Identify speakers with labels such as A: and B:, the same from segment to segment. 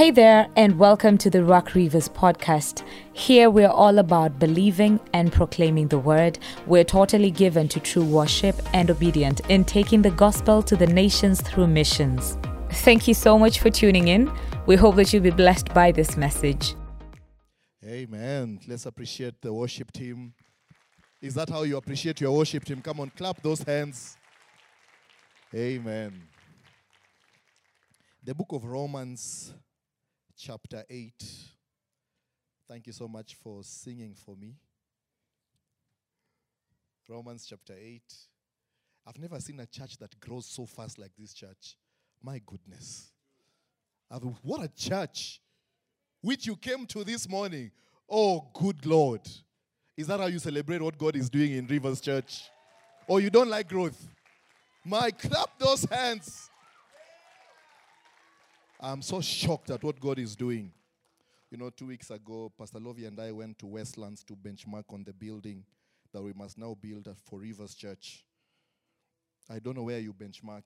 A: Hey there, and welcome to the Rock Rivers podcast. Here we're all about believing and proclaiming the word. We're totally given to true worship and obedient in taking the gospel to the nations through missions. Thank you so much for tuning in. We hope that you'll be blessed by this message.
B: Amen. Let's appreciate the worship team. Is that how you appreciate your worship team? Come on, clap those hands. Amen. The book of Romans, chapter 8. Thank you so much for singing for me. Romans chapter 8. I've never seen a church that grows so fast like this church. My goodness. I've- What a church which you came to this morning. Oh, good Lord. Is that how you celebrate what God is doing in Rivers Church? Or you don't like growth? My, clap those hands. I'm so shocked at what God is doing. You know, two weeks ago, Pastor Lovie and I went to Westlands to benchmark on the building that we must now build at- for Rivers Church. I don't know where you benchmark.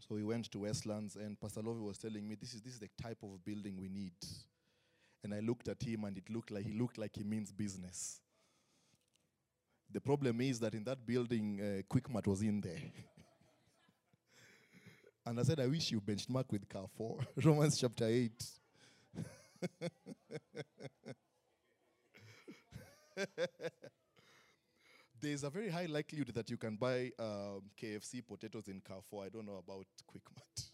B: So we went to Westlands, and Pastor Lovie was telling me this is this is the type of building we need. And I looked at him, and it looked like he looked like he means business. The problem is that in that building, uh, Quickmart was in there. and I said, I wish you benchmark with Carrefour, Romans chapter 8. There's a very high likelihood that you can buy um, KFC potatoes in Carrefour. I don't know about Quickmart.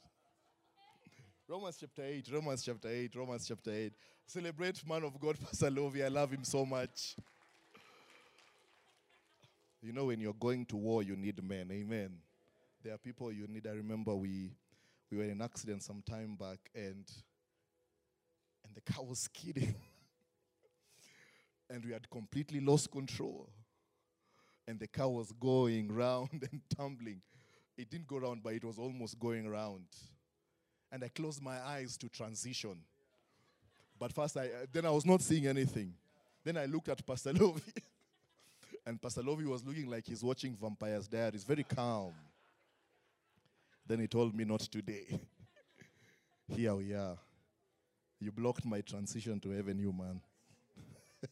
B: Romans chapter 8, Romans chapter 8, Romans chapter 8. Celebrate man of God, Pastor Lovie. I love him so much. You know, when you're going to war, you need men. Amen. There are people you need. I remember we we were in an accident some time back and and the car was skidding. and we had completely lost control. And the car was going round and tumbling. It didn't go round, but it was almost going round. And I closed my eyes to transition. But first, I, uh, then I was not seeing anything. Then I looked at Pastor and Pastor was looking like he's watching Vampire's Diaries, very calm. Then he told me, Not today. Here we are. You blocked my transition to heaven, you man.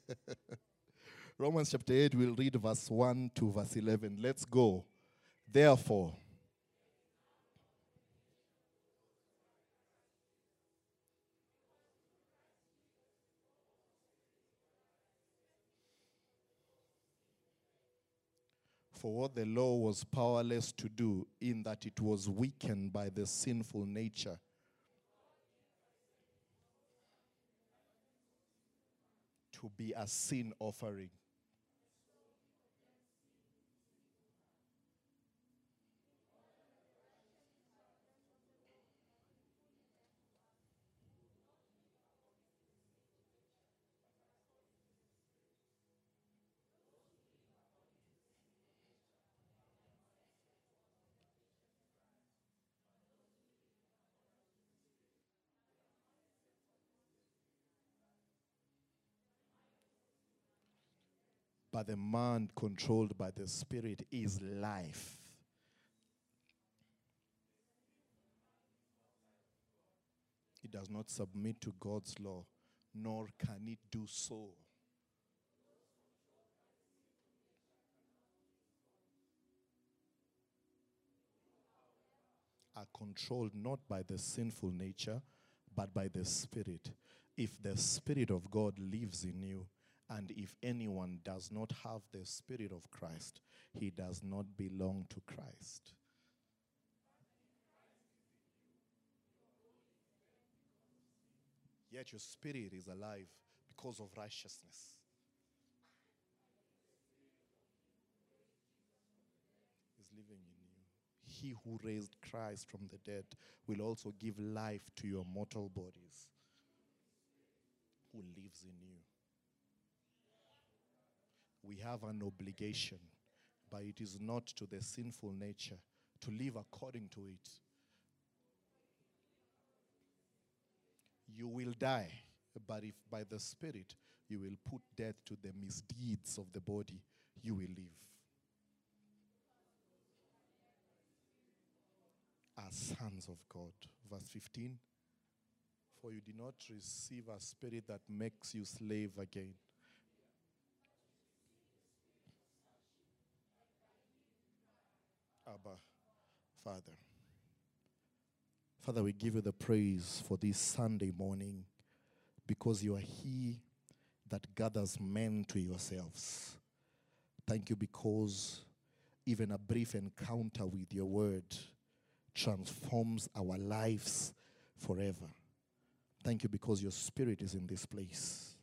B: Romans chapter 8, we'll read verse 1 to verse 11. Let's go. Therefore, for what the law was powerless to do, in that it was weakened by the sinful nature. To be a sin offering. But the man controlled by the Spirit is life. It does not submit to God's law, nor can it do so. Are controlled not by the sinful nature, but by the Spirit. If the Spirit of God lives in you, and if anyone does not have the Spirit of Christ, he does not belong to Christ. Yet your spirit is alive because of righteousness. Is living in you. He who raised Christ from the dead will also give life to your mortal bodies, who lives in you we have an obligation, but it is not to the sinful nature to live according to it. You will die, but if by the Spirit you will put death to the misdeeds of the body, you will live. As sons of God. Verse 15 For you did not receive a spirit that makes you slave again. Abba, Father. Father, we give you the praise for this Sunday morning because you are He that gathers men to yourselves. Thank you because even a brief encounter with your word transforms our lives forever. Thank you because your spirit is in this place.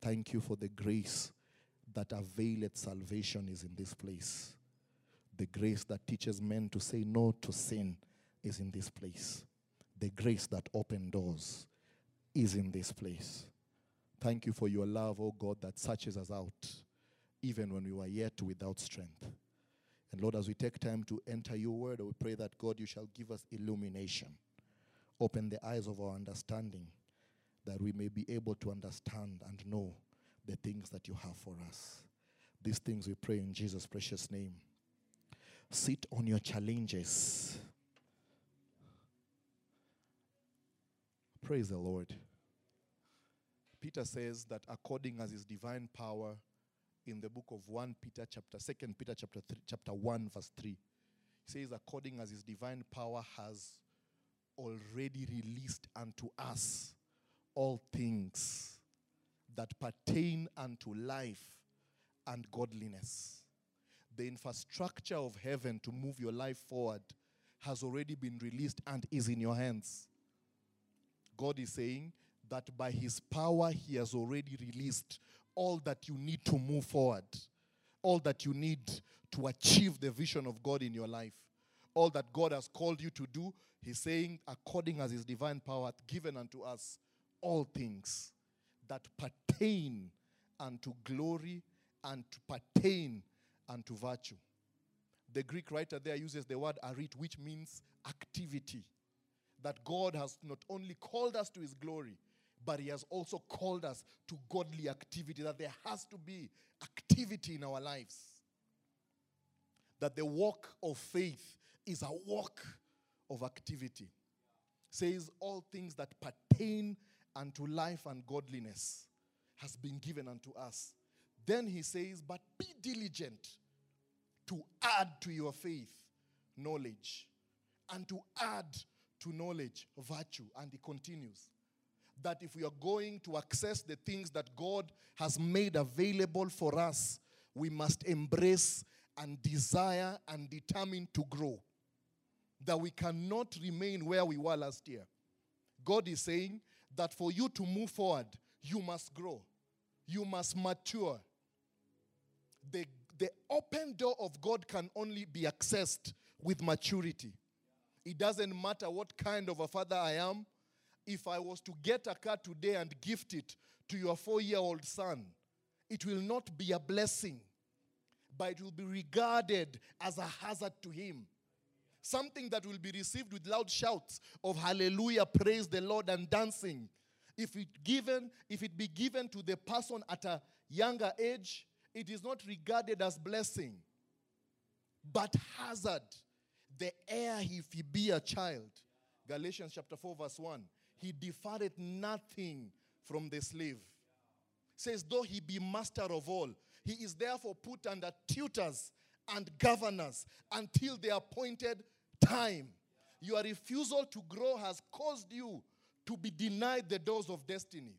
B: Thank you for the grace that availeth salvation is in this place. The grace that teaches men to say no to sin is in this place. The grace that opens doors is in this place. Thank you for your love, oh God, that searches us out even when we were yet without strength. And Lord, as we take time to enter your word, we pray that God, you shall give us illumination. Open the eyes of our understanding that we may be able to understand and know the things that you have for us. These things we pray in Jesus' precious name. Sit on your challenges. Praise the Lord. Peter says that according as his divine power in the book of 1 Peter chapter 2 Peter chapter 3, chapter 1 verse 3 he says according as his divine power has already released unto us all things that pertain unto life and godliness the infrastructure of heaven to move your life forward has already been released and is in your hands God is saying that by his power he has already released all that you need to move forward, all that you need to achieve the vision of God in your life, all that God has called you to do. He's saying, according as his divine power given unto us all things that pertain unto glory and to pertain unto virtue. The Greek writer there uses the word arete, which means activity. That God has not only called us to his glory, but He has also called us to godly activity, that there has to be activity in our lives. That the walk of faith is a walk of activity. Says all things that pertain unto life and godliness has been given unto us. Then he says, But be diligent to add to your faith knowledge, and to add to knowledge virtue. And he continues that if we are going to access the things that God has made available for us, we must embrace and desire and determine to grow. That we cannot remain where we were last year. God is saying that for you to move forward, you must grow, you must mature. The, the open door of God can only be accessed with maturity. It doesn't matter what kind of a father I am, if I was to get a car today and gift it to your four year old son, it will not be a blessing, but it will be regarded as a hazard to him. Something that will be received with loud shouts of hallelujah, praise the Lord, and dancing. If it given, if it be given to the person at a younger age, it is not regarded as blessing, but hazard. The heir, if he be a child. Galatians chapter 4, verse 1 he deferred nothing from the slave. Says, though he be master of all, he is therefore put under tutors and governors until the appointed time. Your refusal to grow has caused you to be denied the doors of destiny.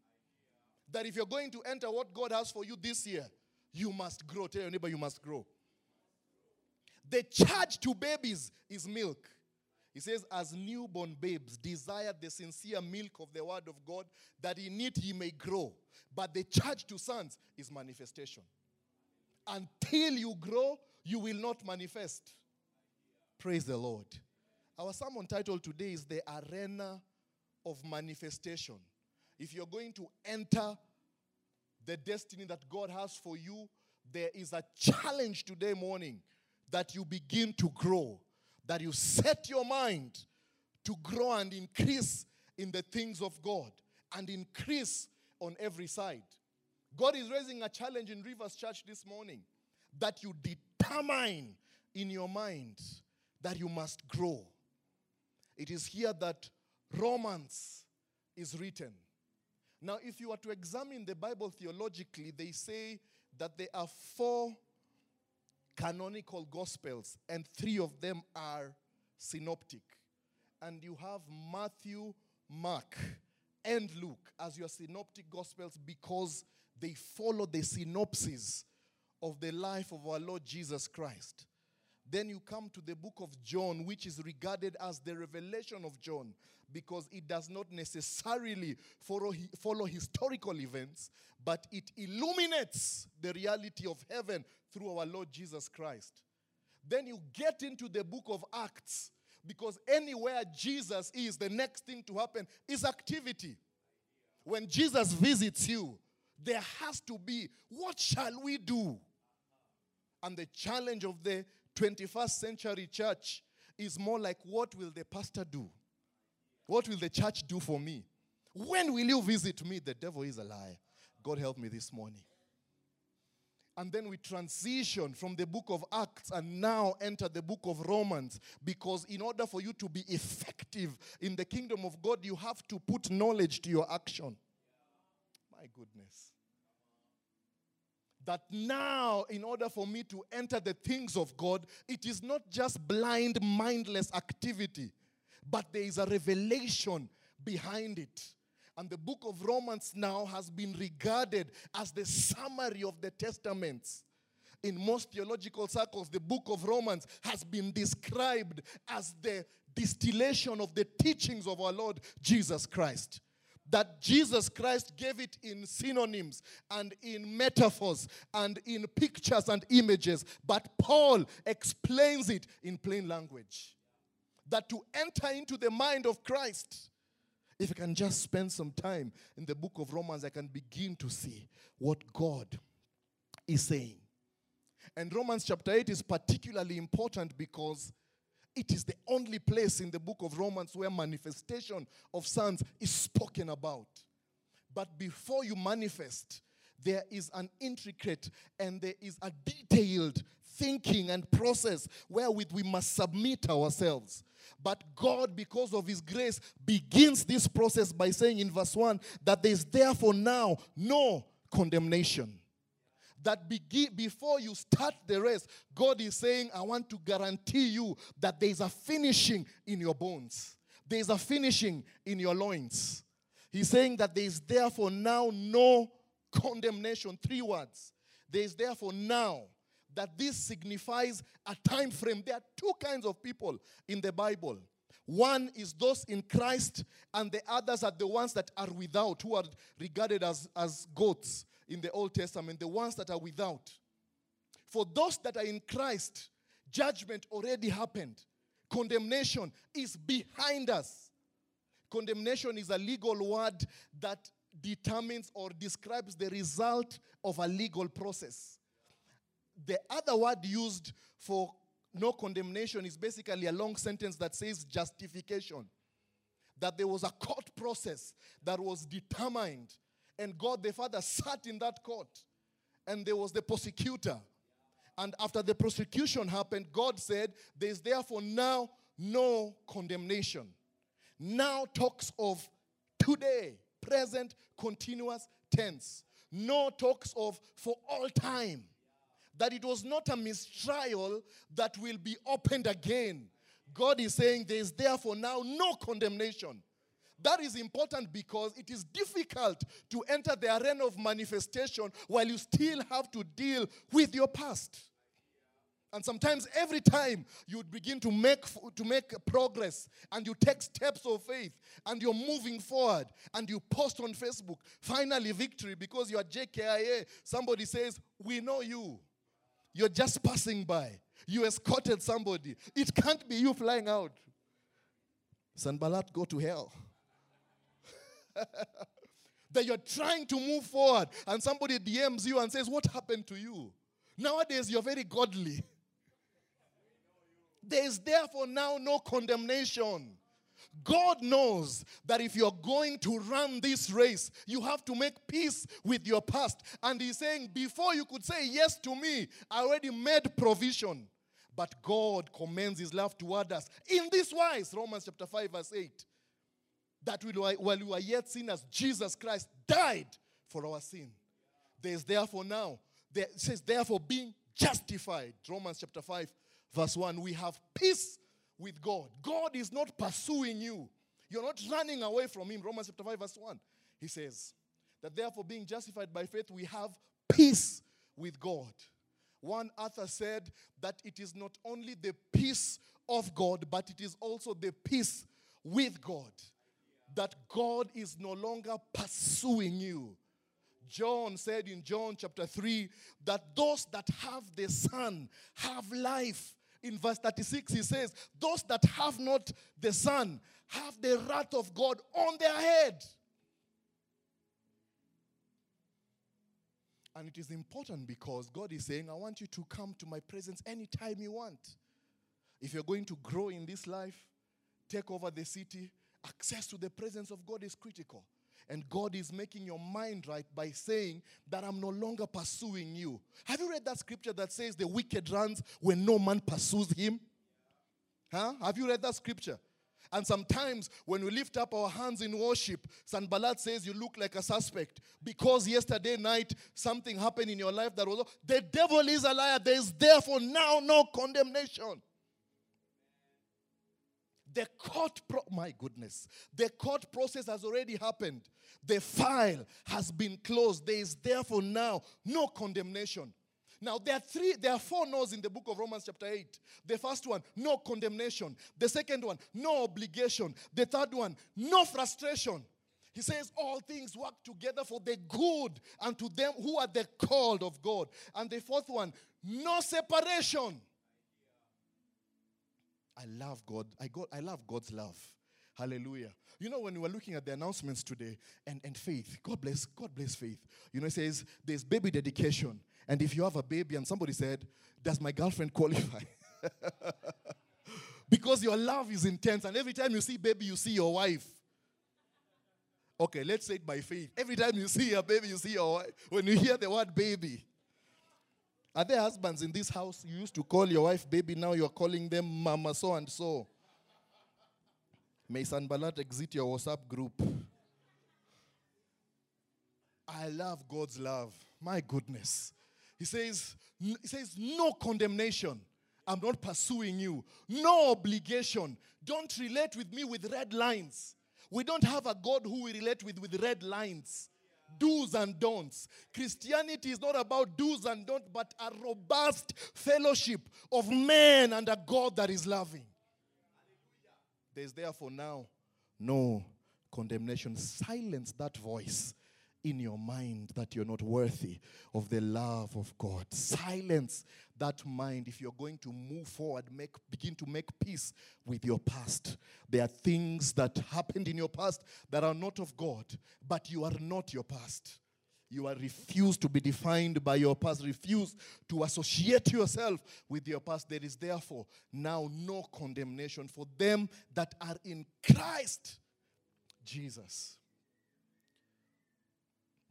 B: That if you're going to enter what God has for you this year, you must grow. Tell your neighbor, you must grow. The charge to babies is milk. He says, As newborn babes desire the sincere milk of the word of God, that in it ye may grow. But the charge to sons is manifestation. Until you grow, you will not manifest. Praise the Lord. Our sermon title today is The Arena of Manifestation. If you're going to enter the destiny that God has for you, there is a challenge today morning that you begin to grow that you set your mind to grow and increase in the things of God and increase on every side. God is raising a challenge in Rivers Church this morning that you determine in your mind that you must grow. it is here that Romans is written. Now, if you are to examine the Bible theologically, they say that there are four canonical gospels, and three of them are synoptic. And you have Matthew, Mark, and Luke as your synoptic gospels because they follow the synopsis of the life of our Lord Jesus Christ. Then you come to the book of John, which is regarded as the revelation of John because it does not necessarily follow, follow historical events, but it illuminates the reality of heaven through our Lord Jesus Christ. Then you get into the book of Acts because anywhere Jesus is, the next thing to happen is activity. When Jesus visits you, there has to be what shall we do? And the challenge of the 21st century church is more like what will the pastor do? What will the church do for me? When will you visit me? The devil is a liar. God help me this morning. And then we transition from the book of Acts and now enter the book of Romans because, in order for you to be effective in the kingdom of God, you have to put knowledge to your action. My goodness. That now, in order for me to enter the things of God, it is not just blind, mindless activity, but there is a revelation behind it. And the book of Romans now has been regarded as the summary of the Testaments. In most theological circles, the book of Romans has been described as the distillation of the teachings of our Lord Jesus Christ. That Jesus Christ gave it in synonyms and in metaphors and in pictures and images, but Paul explains it in plain language. That to enter into the mind of Christ, if I can just spend some time in the book of Romans, I can begin to see what God is saying. And Romans chapter 8 is particularly important because it is the only place in the book of Romans where manifestation of sons is spoken about. But before you manifest, there is an intricate and there is a detailed thinking and process wherewith we must submit ourselves. But God, because of His grace, begins this process by saying in verse 1 that there is therefore now no condemnation. That begin, before you start the race, God is saying, I want to guarantee you that there is a finishing in your bones, there is a finishing in your loins. He's saying that there is therefore now no condemnation. Three words. There is therefore now that this signifies a time frame. There are two kinds of people in the Bible. One is those in Christ, and the others are the ones that are without, who are regarded as, as goats in the Old Testament, the ones that are without. For those that are in Christ, judgment already happened. Condemnation is behind us. Condemnation is a legal word that determines or describes the result of a legal process. The other word used for no condemnation is basically a long sentence that says justification. That there was a court process that was determined, and God the Father sat in that court, and there was the prosecutor. And after the prosecution happened, God said, There is therefore now no condemnation. Now talks of today, present, continuous tense. No talks of for all time that it was not a mistrial that will be opened again. God is saying there is therefore now no condemnation. That is important because it is difficult to enter the arena of manifestation while you still have to deal with your past. And sometimes every time you begin to make to make progress and you take steps of faith and you're moving forward and you post on Facebook, finally victory because you are JKIA, somebody says, "We know you." You're just passing by. You escorted somebody. It can't be you flying out. Sanballat, go to hell. that you're trying to move forward and somebody DMs you and says, What happened to you? Nowadays, you're very godly. There is therefore now no condemnation. God knows that if you're going to run this race, you have to make peace with your past. And He's saying, before you could say yes to me, I already made provision. But God commends his love toward us in this wise, Romans chapter 5, verse 8. That while we were yet sinners, Jesus Christ died for our sin. There is therefore now, there, it says, therefore being justified. Romans chapter 5, verse 1. We have peace with God. God is not pursuing you. You're not running away from Him. Romans chapter 5, verse 1. He says that therefore, being justified by faith, we have peace with God. One author said that it is not only the peace of God, but it is also the peace with God. That God is no longer pursuing you. John said in John chapter 3 that those that have the Son have life. In verse 36, he says, Those that have not the Son have the wrath of God on their head. And it is important because God is saying, I want you to come to my presence anytime you want. If you're going to grow in this life, take over the city, access to the presence of God is critical. And God is making your mind right by saying that I'm no longer pursuing you. Have you read that scripture that says the wicked runs when no man pursues him? Huh? Have you read that scripture? And sometimes when we lift up our hands in worship, Sanballat says you look like a suspect because yesterday night something happened in your life that was the devil is a liar. There is therefore now no condemnation. The court, pro- my goodness, the court process has already happened. The file has been closed. There is therefore now no condemnation. Now, there are three, there are four no's in the book of Romans, chapter 8. The first one, no condemnation. The second one, no obligation. The third one, no frustration. He says, All things work together for the good and to them who are the called of God. And the fourth one, no separation. I love God. I, got, I love God's love. Hallelujah. You know, when we were looking at the announcements today and, and faith, God bless, God bless faith. You know, it says there's baby dedication. And if you have a baby and somebody said, Does my girlfriend qualify? because your love is intense, and every time you see baby, you see your wife. Okay, let's say it by faith. Every time you see a baby, you see your wife. When you hear the word baby, are there husbands in this house? You used to call your wife baby, now you're calling them mama so and so. May Sanballat exit your WhatsApp group. I love God's love. My goodness. He says, he says, no condemnation. I'm not pursuing you. No obligation. Don't relate with me with red lines. We don't have a God who we relate with with red lines. Do's and don'ts. Christianity is not about do's and don'ts, but a robust fellowship of men and a God that is loving. There's therefore now no condemnation. Silence that voice in your mind that you're not worthy of the love of God. Silence that mind if you're going to move forward, make begin to make peace with your past. There are things that happened in your past that are not of God, but you are not your past. You are refused to be defined by your past, refuse to associate yourself with your past. There is therefore now no condemnation for them that are in Christ Jesus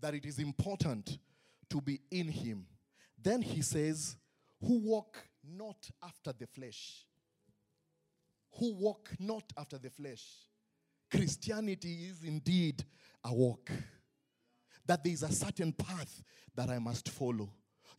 B: that it is important to be in Him. Then he says, Who walk not after the flesh. Who walk not after the flesh. Christianity is indeed a walk. That there is a certain path that I must follow.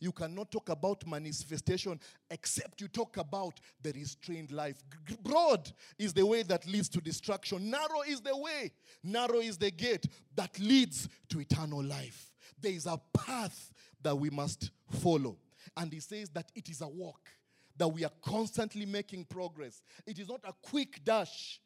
B: You cannot talk about manifestation except you talk about the restrained life. Broad is the way that leads to destruction, narrow is the way, narrow is the gate that leads to eternal life. There is a path that we must follow. And he says that it is a walk, that we are constantly making progress. It is not a quick dash.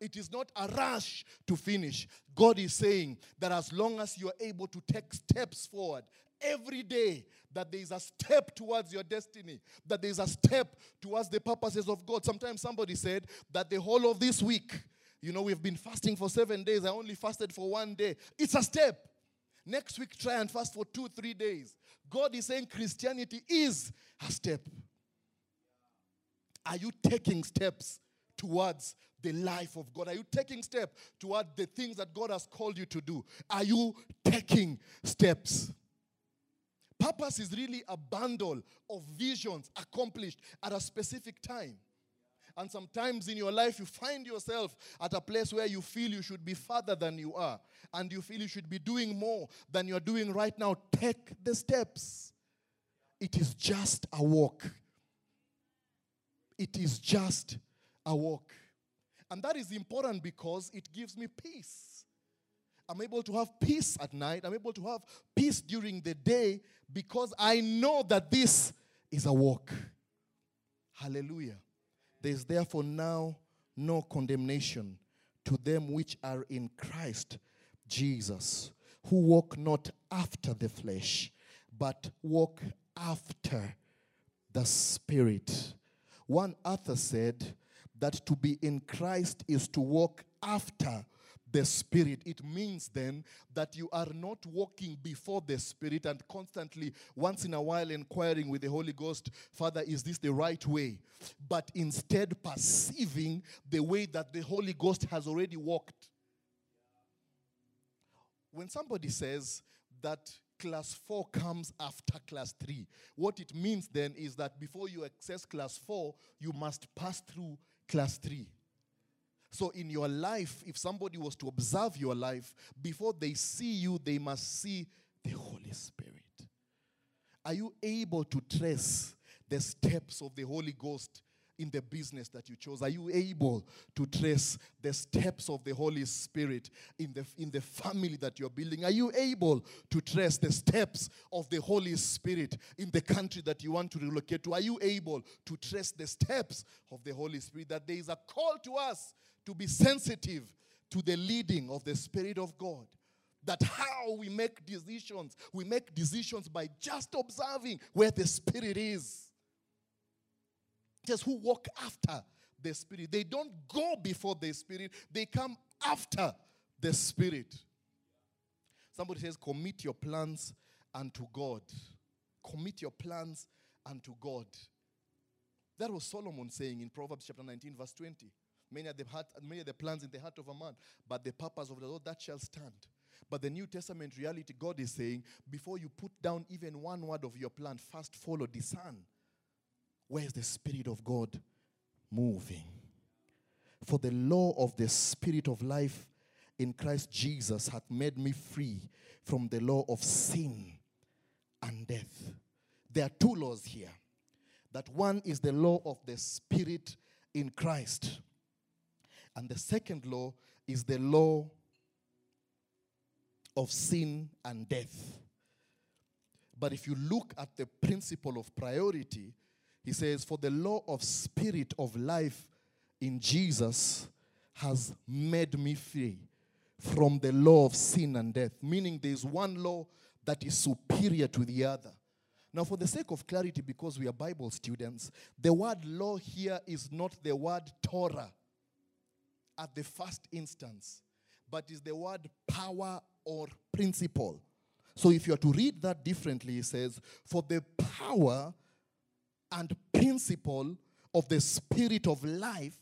B: It is not a rush to finish. God is saying that as long as you are able to take steps forward every day that there is a step towards your destiny, that there is a step towards the purposes of God. Sometimes somebody said that the whole of this week, you know, we've been fasting for seven days. I only fasted for one day. It's a step. Next week, try and fast for two, three days. God is saying Christianity is a step. Are you taking steps towards the life of God? Are you taking steps toward the things that God has called you to do? Are you taking steps? Purpose is really a bundle of visions accomplished at a specific time. And sometimes in your life, you find yourself at a place where you feel you should be further than you are, and you feel you should be doing more than you're doing right now. Take the steps. It is just a walk. It is just a walk. And that is important because it gives me peace. I'm able to have peace at night. I'm able to have peace during the day because I know that this is a walk. Hallelujah. There is therefore now no condemnation to them which are in Christ Jesus, who walk not after the flesh, but walk after the Spirit. One author said that to be in Christ is to walk after the Spirit. It means then that you are not walking before the Spirit and constantly, once in a while, inquiring with the Holy Ghost, Father, is this the right way? But instead perceiving the way that the Holy Ghost has already walked. When somebody says that class 4 comes after class 3, what it means then is that before you access class 4, you must pass through class 3. So, in your life, if somebody was to observe your life, before they see you, they must see the Holy Spirit. Are you able to trace the steps of the Holy Ghost in the business that you chose? Are you able to trace the steps of the Holy Spirit in the, in the family that you're building? Are you able to trace the steps of the Holy Spirit in the country that you want to relocate to? Are you able to trace the steps of the Holy Spirit? That there is a call to us to be sensitive to the leading of the Spirit of God. That how we make decisions, we make decisions by just observing where the Spirit is. Just who walk after the Spirit. They don't go before the Spirit, they come after the Spirit. Somebody says, Commit your plans unto God. Commit your plans unto God. That was Solomon saying in Proverbs chapter 19, verse 20. Many are the heart, many are the plans in the heart of a man, but the purpose of the Lord that shall stand. But the New Testament reality, God is saying, before you put down even one word of your plan, first follow, discern. Where is the Spirit of God moving? For the law of the Spirit of life in Christ Jesus hath made me free from the law of sin and death. There are two laws here. That one is the law of the Spirit in Christ and the second law is the law of sin and death. But if you look at the principle of priority, he says, For the law of spirit of life in Jesus has made me free from the law of sin and death. Meaning there's one law that is superior to the other. Now, for the sake of clarity, because we are Bible students, the word law here is not the word Torah at the first instance, but is the word power or principle. So if you are to read that differently, it says, For the power and principle of the Spirit of life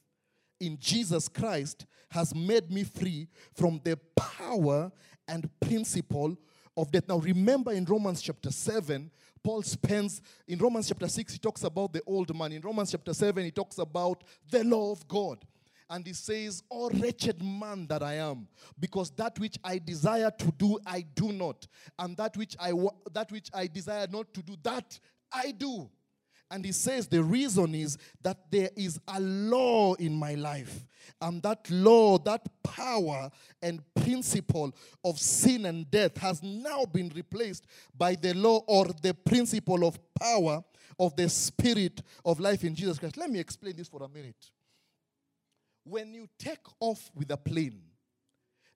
B: in Jesus Christ has made me free from the power and principle of death. Now, remember in Romans chapter 7, Paul spends, in Romans chapter 6, he talks about the old man. In Romans chapter 7, he talks about the law of God and he says, Oh, wretched man that I am, because that which I desire to do, I do not, and that which I, that which I desire not to do, that I do. And he says the reason is that there is a law in my life. And that law, that power and principle of sin and death has now been replaced by the law or the principle of power of the spirit of life in Jesus Christ. Let me explain this for a minute. When you take off with a plane,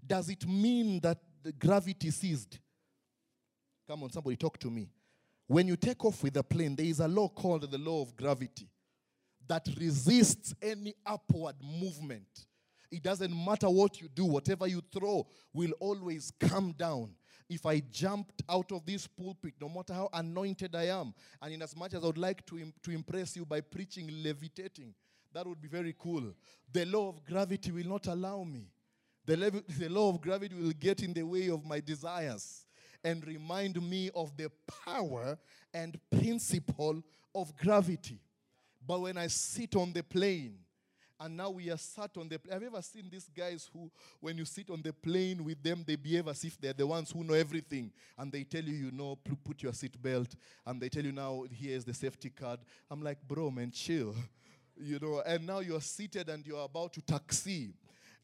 B: does it mean that the gravity ceased? Come on, somebody talk to me. When you take off with a plane, there is a law called the law of gravity that resists any upward movement. It doesn't matter what you do, whatever you throw will always come down. If I jumped out of this pulpit, no matter how anointed I am, and in as much as I would like to, Im- to impress you by preaching levitating, that would be very cool. The law of gravity will not allow me. The, the law of gravity will get in the way of my desires. and remind me of the power and principle of gravity. But when I sit on the plane, and now we are sat on the plane. Have you ever seen these guys who, when you sit on the plane with them, they behave as if they're the ones who know everything. And they tell you, you know, put your seatbelt. And they tell you now, here's the safety card. I'm like, bro, man, chill. You know, and now you're seated and you're about to taxi.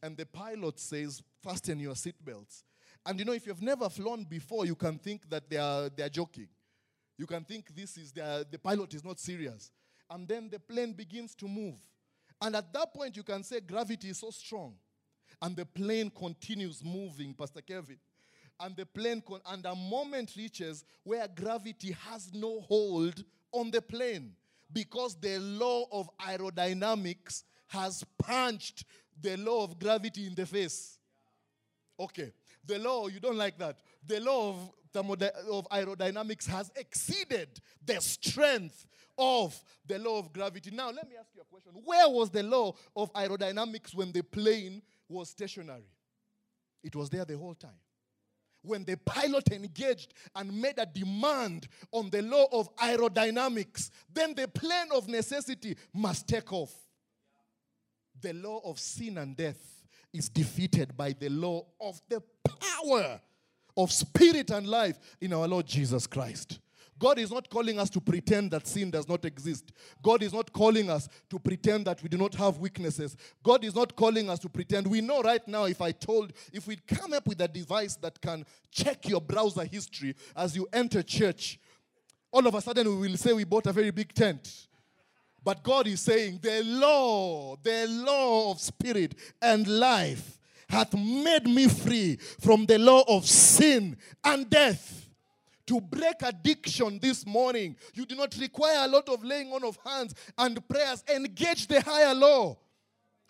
B: And the pilot says, fasten your seatbelts. And you know, if you've never flown before, you can think that they are, they are joking. You can think this is the, the pilot is not serious. And then the plane begins to move. And at that point, you can say gravity is so strong. And the plane continues moving, Pastor Kevin. And the plane, con- and a moment reaches where gravity has no hold on the plane because the law of aerodynamics has punched the law of gravity in the face. Okay. The law, you don't like that. The law of, of aerodynamics has exceeded the strength of the law of gravity. Now, let me ask you a question. Where was the law of aerodynamics when the plane was stationary? It was there the whole time. When the pilot engaged and made a demand on the law of aerodynamics, then the plane of necessity must take off. The law of sin and death is defeated by the law of the power of spirit and life in our Lord Jesus Christ. God is not calling us to pretend that sin does not exist. God is not calling us to pretend that we do not have weaknesses. God is not calling us to pretend. We know right now if I told, if we come up with a device that can check your browser history as you enter church, all of a sudden we will say we bought a very big tent. But God is saying the law, the law of spirit and life hath made me free from the law of sin and death to break addiction this morning, you do not require a lot of laying on of hands and prayers. Engage the higher law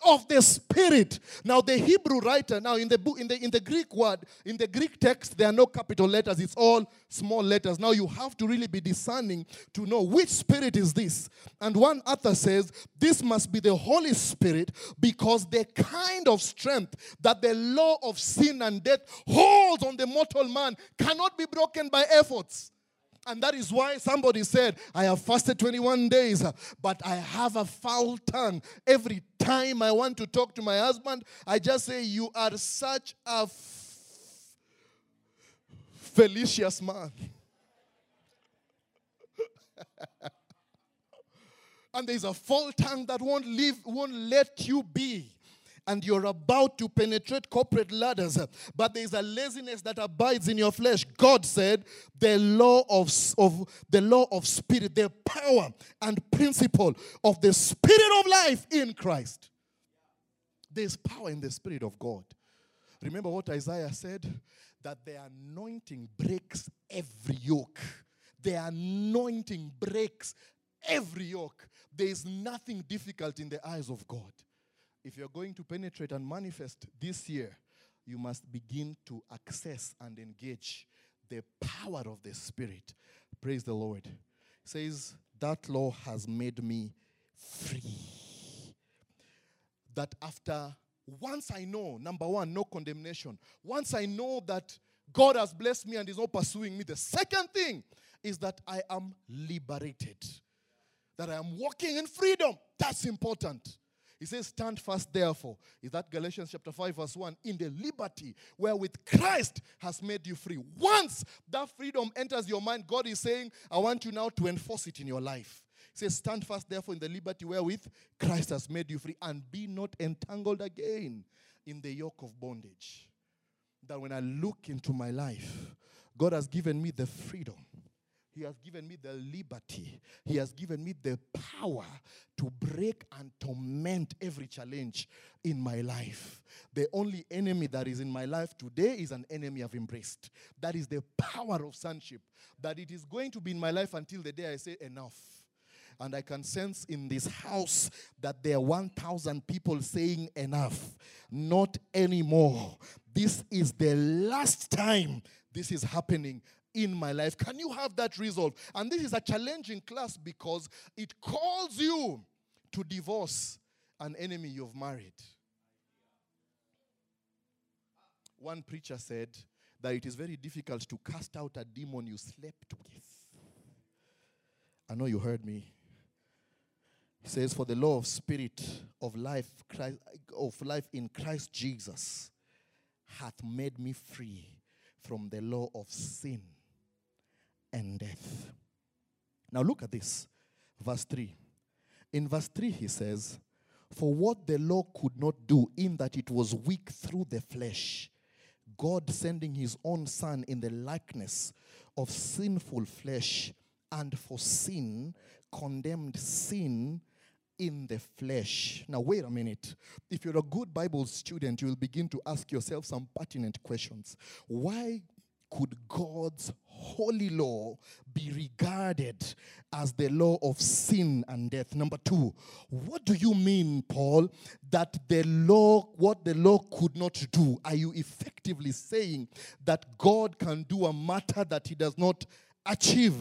B: of the spirit. Now the hebrew writer now in the book in the in the greek word in the greek text there are no capital letters. It's all small letters. Now you have to really be discerning to know which spirit is this. And one author says this must be the holy spirit because the kind of strength that the law of sin and death holds on the mortal man cannot be broken by efforts and that is why somebody said, I have fasted 21 days, but I have a foul tongue. Every time I want to talk to my husband, I just say, You are such a f- felicious man. and there's a foul tongue that won't leave, won't let you be and you're about to penetrate corporate ladders, but there's a laziness that abides in your flesh. God said, the law of, of the law of spirit, the power and principle of the spirit of life in Christ. There's power in the spirit of God. Remember what Isaiah said? That the anointing breaks every yoke. The anointing breaks every yoke. There is nothing difficult in the eyes of God if you're going to penetrate and manifest this year, you must begin to access and engage the power of the Spirit. Praise the Lord. It says, That law has made me free. That after, once I know, number one, no condemnation. Once I know that God has blessed me and is not pursuing me, the second thing is that I am liberated. That I am walking in freedom. That's important. He says, Stand fast, therefore. Is that Galatians chapter 5, verse 1? In the liberty wherewith Christ has made you free. Once that freedom enters your mind, God is saying, I want you now to enforce it in your life. He says, Stand fast, therefore, in the liberty wherewith Christ has made you free, and be not entangled again in the yoke of bondage. That when I look into my life, God has given me the freedom he has given me the liberty. He has given me the power to break and torment every challenge in my life. The only enemy that is in my life today is an enemy I've embraced. That is the power of sonship. That it is going to be in my life until the day I say enough. And I can sense in this house that there are 1,000 people saying enough. Not anymore. This is the last time this is happening in my life. Can you have that resolve? And this is a challenging class because it calls you to divorce an enemy you've married. One preacher said, that it is very difficult to cast out a demon you slept with. I know you heard me. He says, For the law of spirit of life, Christ, of life in Christ Jesus hath made me free from the law of sin and death. Now look at this. Verse 3. In verse 3, he says, For what the law could not do, in that it was weak through the flesh, God sending his own Son in the likeness of sinful flesh, and for sin, condemned sin in the flesh. Now, wait a minute. If you're a good Bible student, you will begin to ask yourself some pertinent questions. Why could God's holy law be regarded as the law of sin and death? Number two, what do you mean, Paul, that the law, what the law could not do? Are you effectively saying that God can do a matter that he does not achieve?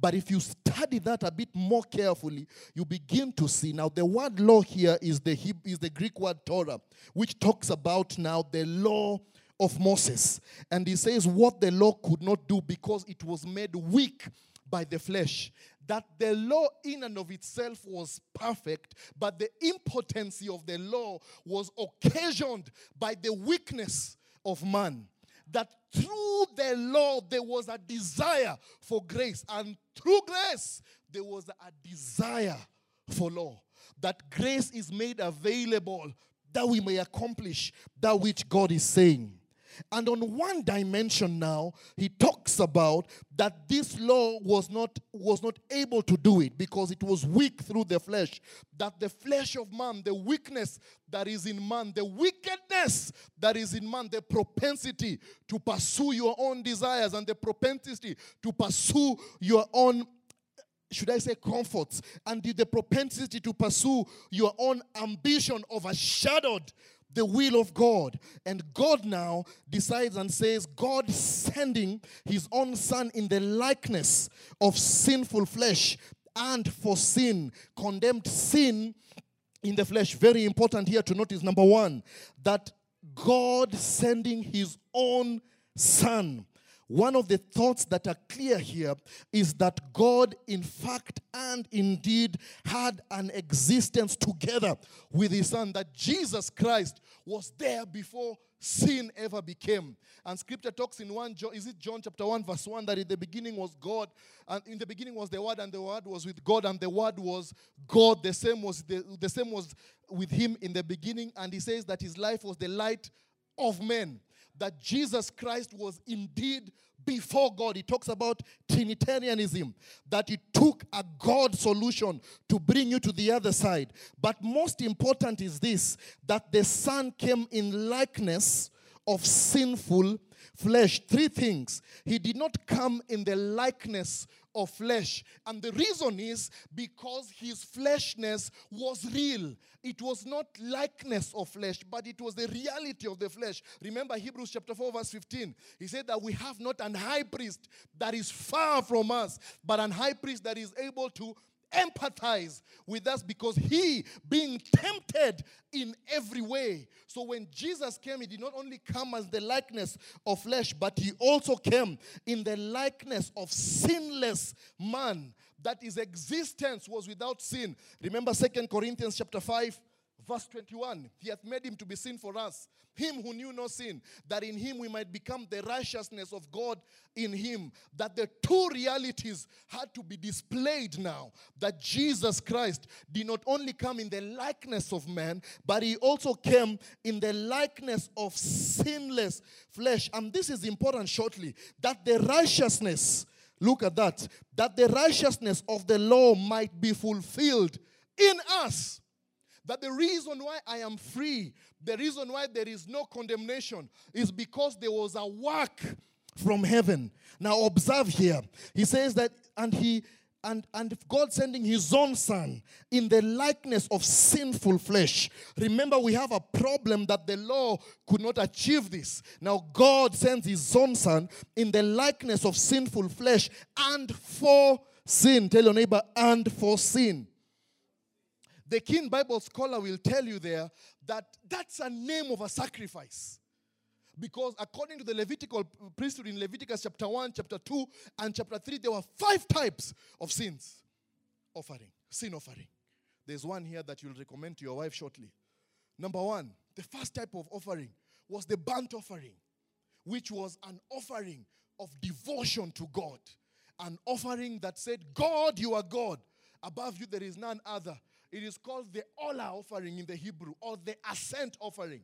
B: But if you study that a bit more carefully, you begin to see now the word law here is the is the Greek word Torah, which talks about now the law of Moses. And he says what the law could not do because it was made weak by the flesh. That the law in and of itself was perfect, but the impotency of the law was occasioned by the weakness of man. That through the law there was a desire for grace, and through grace there was a desire for law. That grace is made available that we may accomplish that which God is saying. And on one dimension now, he talks about that this law was not, was not able to do it because it was weak through the flesh. That the flesh of man, the weakness that is in man, the wickedness that is in man, the propensity to pursue your own desires and the propensity to pursue your own should I say, comforts, and the propensity to pursue your own ambition overshadowed the will of God. And God now decides and says, God sending his own son in the likeness of sinful flesh and for sin, condemned sin in the flesh. Very important here to notice number one, that God sending his own son one of the thoughts that are clear here is that God, in fact and indeed, had an existence together with His Son, that Jesus Christ was there before sin ever became. And scripture talks in 1 John, is it John chapter 1, verse 1, that in the beginning was God, and in the beginning was the Word, and the Word was with God, and the Word was God. The same was the, the same was with him in the beginning, and he says that his life was the light of men that Jesus Christ was indeed before God. He talks about Trinitarianism, that it took a God solution to bring you to the other side. But most important is this that the Son came in likeness of sinful flesh. Three things. He did not come in the likeness of flesh. And the reason is because his fleshness was real. It was not likeness of flesh, but it was the reality of the flesh. Remember Hebrews chapter 4, verse 15. He said that we have not an high priest that is far from us, but an high priest that is able to empathize with us because he being tempted in every way. So when Jesus came, he did not only come as the likeness of flesh, but he also came in the likeness of sinless man that his existence was without sin. Remember Second Corinthians chapter 5 verse 21. He hath made him to be sin for us him who knew no sin, that in him we might become the righteousness of God in him. That the two realities had to be displayed now. That Jesus Christ did not only come in the likeness of man, but he also came in the likeness of sinless flesh. And this is important shortly that the righteousness, look at that, that the righteousness of the law might be fulfilled in us that the reason why I am free, the reason why there is no condemnation, is because there was a work from heaven. Now, observe here. He says that, and he and, and God sending his own son in the likeness of sinful flesh. Remember, we have a problem that the law could not achieve this. Now, God sends his own son in the likeness of sinful flesh and for sin. Tell your neighbor, and for sin. The King Bible scholar will tell you there that that's a name of a sacrifice. Because according to the Levitical priesthood in Leviticus chapter 1, chapter 2, and chapter 3, there were five types of sins offering, sin offering. There's one here that you'll recommend to your wife shortly. Number one, the first type of offering was the burnt offering, which was an offering of devotion to God. An offering that said, God, you are God. Above you, there is none other. It is called the Olah offering in the Hebrew or the Ascent offering.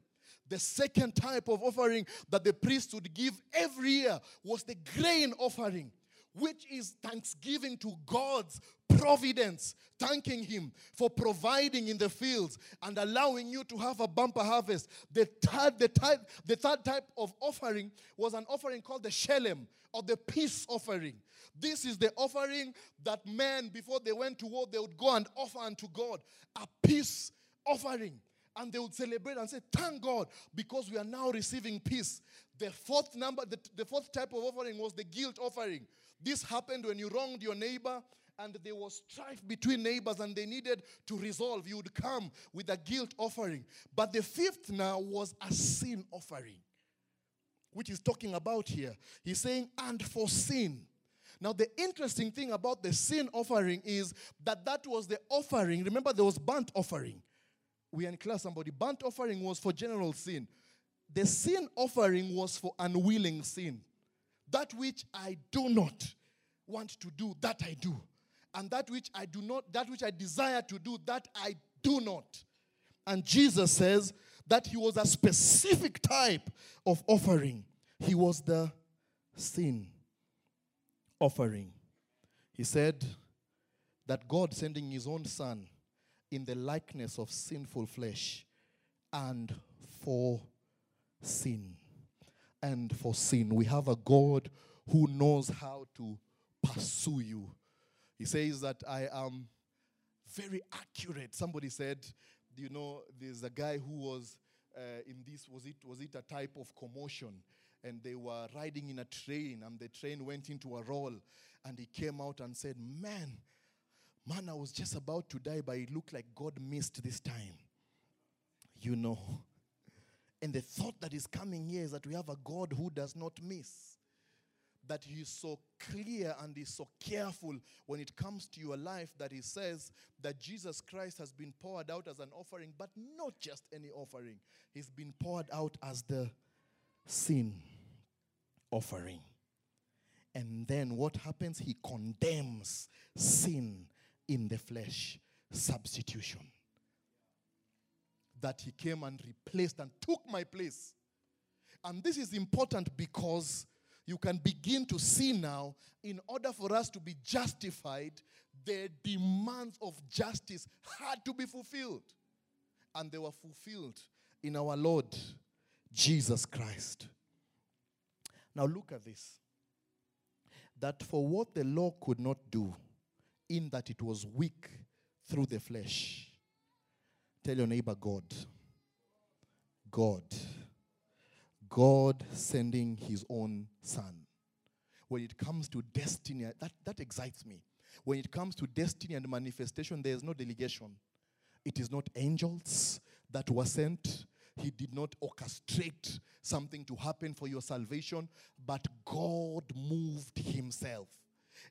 B: The second type of offering that the priest would give every year was the grain offering, which is thanksgiving to God's providence, thanking Him for providing in the fields and allowing you to have a bumper harvest. The third, the type, the third type of offering was an offering called the shelem or the peace offering. This is the offering that men, before they went to war, they would go and offer unto God a peace offering. And they would celebrate and say, Thank God, because we are now receiving peace. The fourth number, the, the fourth type of offering was the guilt offering. This happened when you wronged your neighbor and there was strife between neighbors and they needed to resolve. You would come with a guilt offering. But the fifth now was a sin offering, which he's talking about here. He's saying, and for sin. Now, the interesting thing about the sin offering is that that was the offering. Remember, there was burnt offering. We in class somebody. Burnt offering was for general sin. The sin offering was for unwilling sin. That which I do not want to do, that I do and that which I do not, that which I desire to do, that I do not. And Jesus says that he was a specific type of offering. He was the sin offering. He said that God sending his own son in the likeness of sinful flesh and for sin. And for sin. We have a God who knows how to pursue you he says that I am very accurate. Somebody said, you know, there's a guy who was uh, in this, was it, was it a type of commotion? And they were riding in a train, and the train went into a roll. And he came out and said, Man, man, I was just about to die, but it looked like God missed this time. You know. And the thought that is coming here is that we have a God who does not miss that He is so clear and He's so careful when it comes to your life that He says that Jesus Christ has been poured out as an offering, but not just any offering. He's been poured out as the sin offering. And then what happens? He condemns sin in the flesh, substitution. That he came and replaced and took my place. And this is important because you can begin to see now, in order for us to be justified, the demands of justice had to be fulfilled. And they were fulfilled in our Lord Jesus Christ. Now, look at this that for what the law could not do, in that it was weak through the flesh, tell your neighbor, God. God God sending his own son. When it comes to destiny, that, that excites me. When it comes to destiny and manifestation, there is no delegation. It is not angels that were sent. He did not orchestrate something to happen for your salvation, but God moved himself.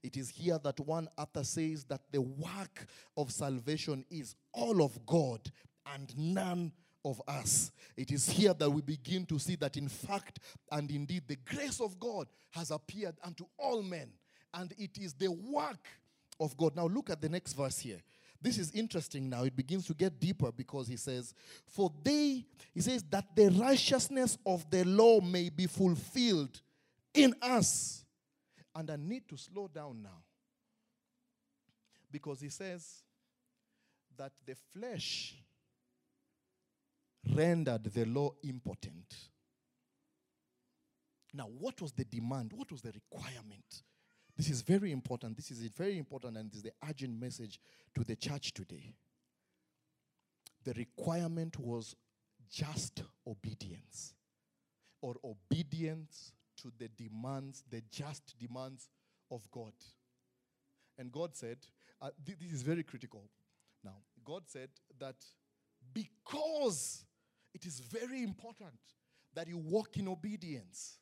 B: It is here that one author says that the work of salvation is all of God and none of us. It is here that we begin to see that, in fact and indeed, the grace of God has appeared unto all men, and it is the work of God. Now, look at the next verse here. This is interesting now. It begins to get deeper because he says, For they, he says, that the righteousness of the law may be fulfilled in us. And I need to slow down now because he says that the flesh rendered the law impotent. Now, what was the demand? What was the requirement? This is very important. This is very important, and this is the urgent message to the church today. The requirement was just obedience, or obedience to the demands, the just demands of God. And God said, uh, th- this is very critical. Now, God said that because it is very important that you walk in obedience.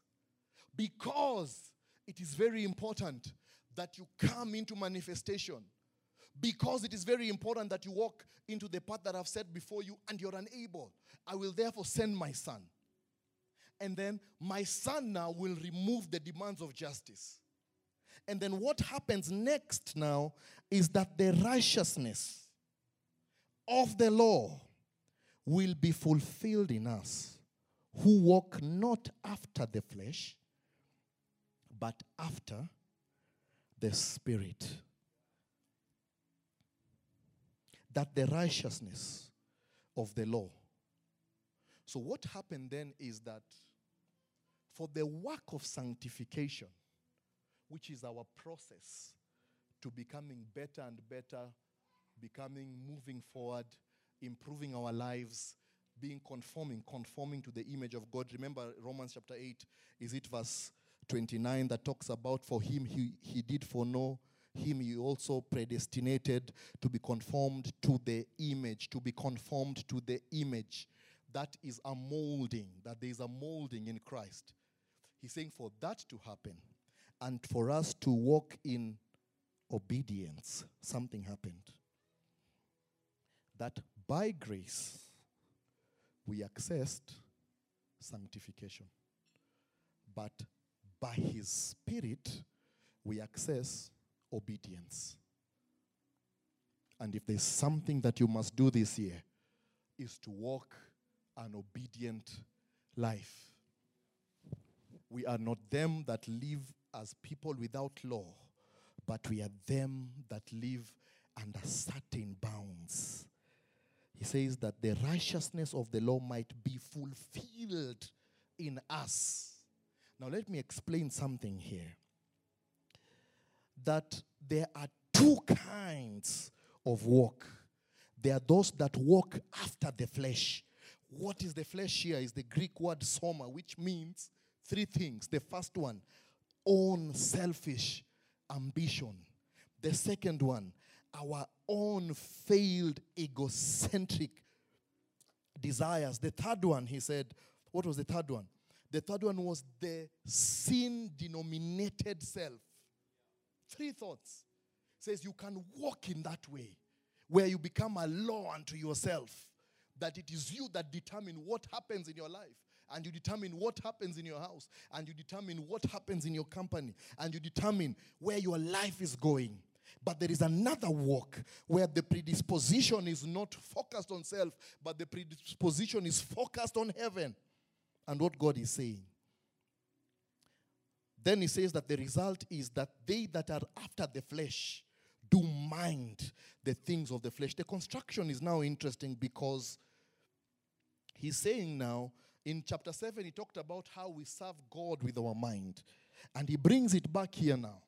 B: Because it is very important that you come into manifestation. Because it is very important that you walk into the path that I've set before you and you're unable. I will therefore send my son. And then my son now will remove the demands of justice. And then what happens next now is that the righteousness of the law will be fulfilled in us who walk not after the flesh, but after the Spirit. That the righteousness of the law. So, what happened then is that for the work of sanctification, which is our process to becoming better and better, becoming moving forward, improving our lives, being conforming, conforming to the image of God. Remember Romans chapter 8, is it verse 29 that talks about for him he, he did foreknow him he also predestinated to be conformed to the image to be conformed to the image that is a molding that there is a molding in christ he's saying for that to happen and for us to walk in obedience something happened that by grace we accessed sanctification but by His Spirit, we access obedience. And if there's something that you must do this year, is to walk an obedient life. We are not them that live as people without law, but we are them that live under certain bounds. He says that the righteousness of the law might be fulfilled in us now, let me explain something here. That there are two kinds of walk. There are those that walk after the flesh. What is the flesh here? Is the Greek word soma, which means three things. The first one, own selfish ambition. The second one, our own failed egocentric desires. The third one, he said, what was the third one? The third one was the sin denominated self. Three thoughts. Says you can walk in that way where you become a law unto yourself. That it is you that determine what happens in your life. And you determine what happens in your house. And you determine what happens in your company. And you determine where your life is going. But there is another walk where the predisposition is not focused on self, but the predisposition is focused on heaven and what God is saying. Then he says that the result is that they that are after the flesh do mind the things of the flesh. The construction is now interesting because he's saying now in chapter 7, he talked about how we serve God with our mind. And he brings it back here now.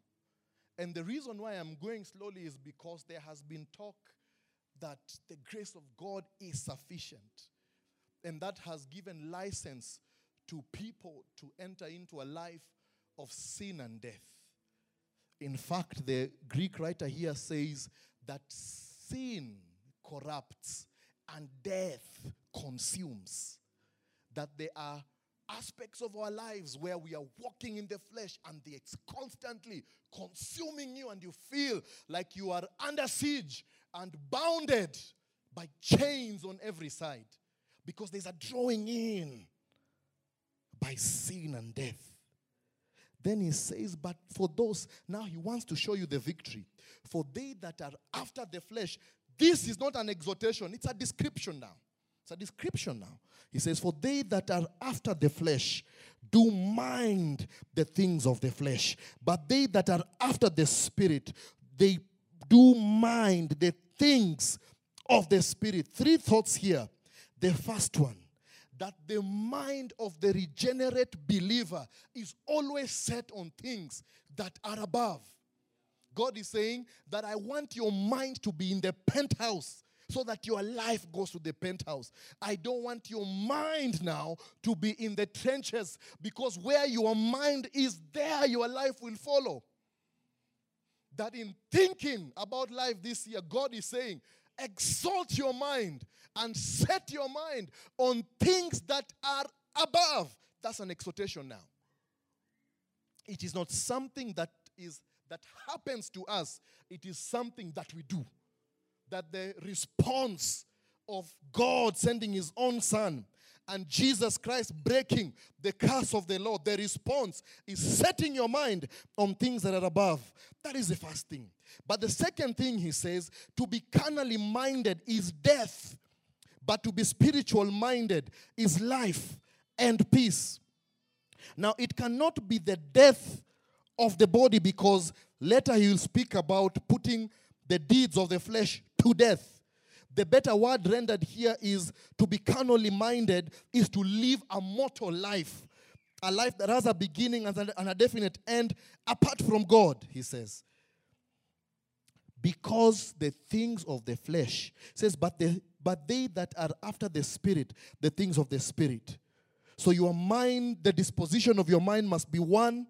B: And the reason why I'm going slowly is because there has been talk that the grace of God is sufficient. And that has given license to people to enter into a life of sin and death. In fact, the Greek writer here says that sin corrupts and death consumes. That there are aspects of our lives where we are walking in the flesh and it's constantly consuming you, and you feel like you are under siege and bounded by chains on every side because there's a drawing in by sin and death. Then he says, But for those, now he wants to show you the victory. For they that are after the flesh, this is not an exhortation, it's a description now. It's a description now. He says, For they that are after the flesh do mind the things of the flesh, but they that are after the spirit, they do mind the things of the spirit. Three thoughts here. The first one that the mind of the regenerate believer is always set on things that are above. God is saying that I want your mind to be in the penthouse so that your life goes to the penthouse. I don't want your mind now to be in the trenches because where your mind is, there your life will follow. That in thinking about life this year, God is saying, exalt your mind and set your mind on things that are above. That's an exhortation now. It is not something that is that happens to us, it is something that we do. That the response of God sending his own son and Jesus Christ breaking the curse of the Lord, the response is setting your mind on things that are above. That is the first thing. But the second thing he says, to be carnally minded is death, but to be spiritual minded is life and peace. Now, it cannot be the death of the body because later he will speak about putting the deeds of the flesh to death. The better word rendered here is to be carnally minded, is to live a mortal life, a life that has a beginning and a definite end apart from God, he says. Because the things of the flesh says, but the but they that are after the spirit, the things of the spirit. So your mind, the disposition of your mind must be one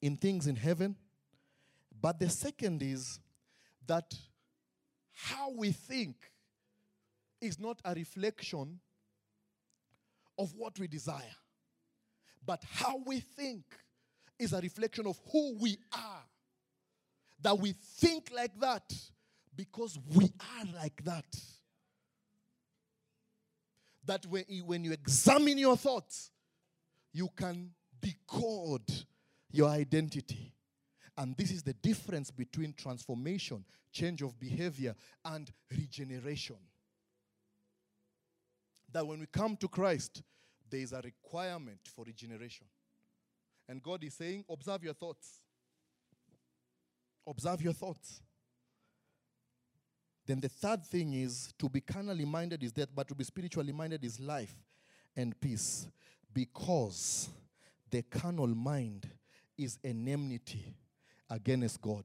B: in things in heaven. But the second is that how we think is not a reflection of what we desire, but how we think is a reflection of who we are. That we think like that because we are like that. That when you, when you examine your thoughts, you can decode your identity. And this is the difference between transformation, change of behavior, and regeneration. That when we come to Christ, there is a requirement for regeneration. And God is saying, observe your thoughts. Observe your thoughts. Then the third thing is to be carnally minded is death, but to be spiritually minded is life and peace. Because the carnal mind is an enmity against God.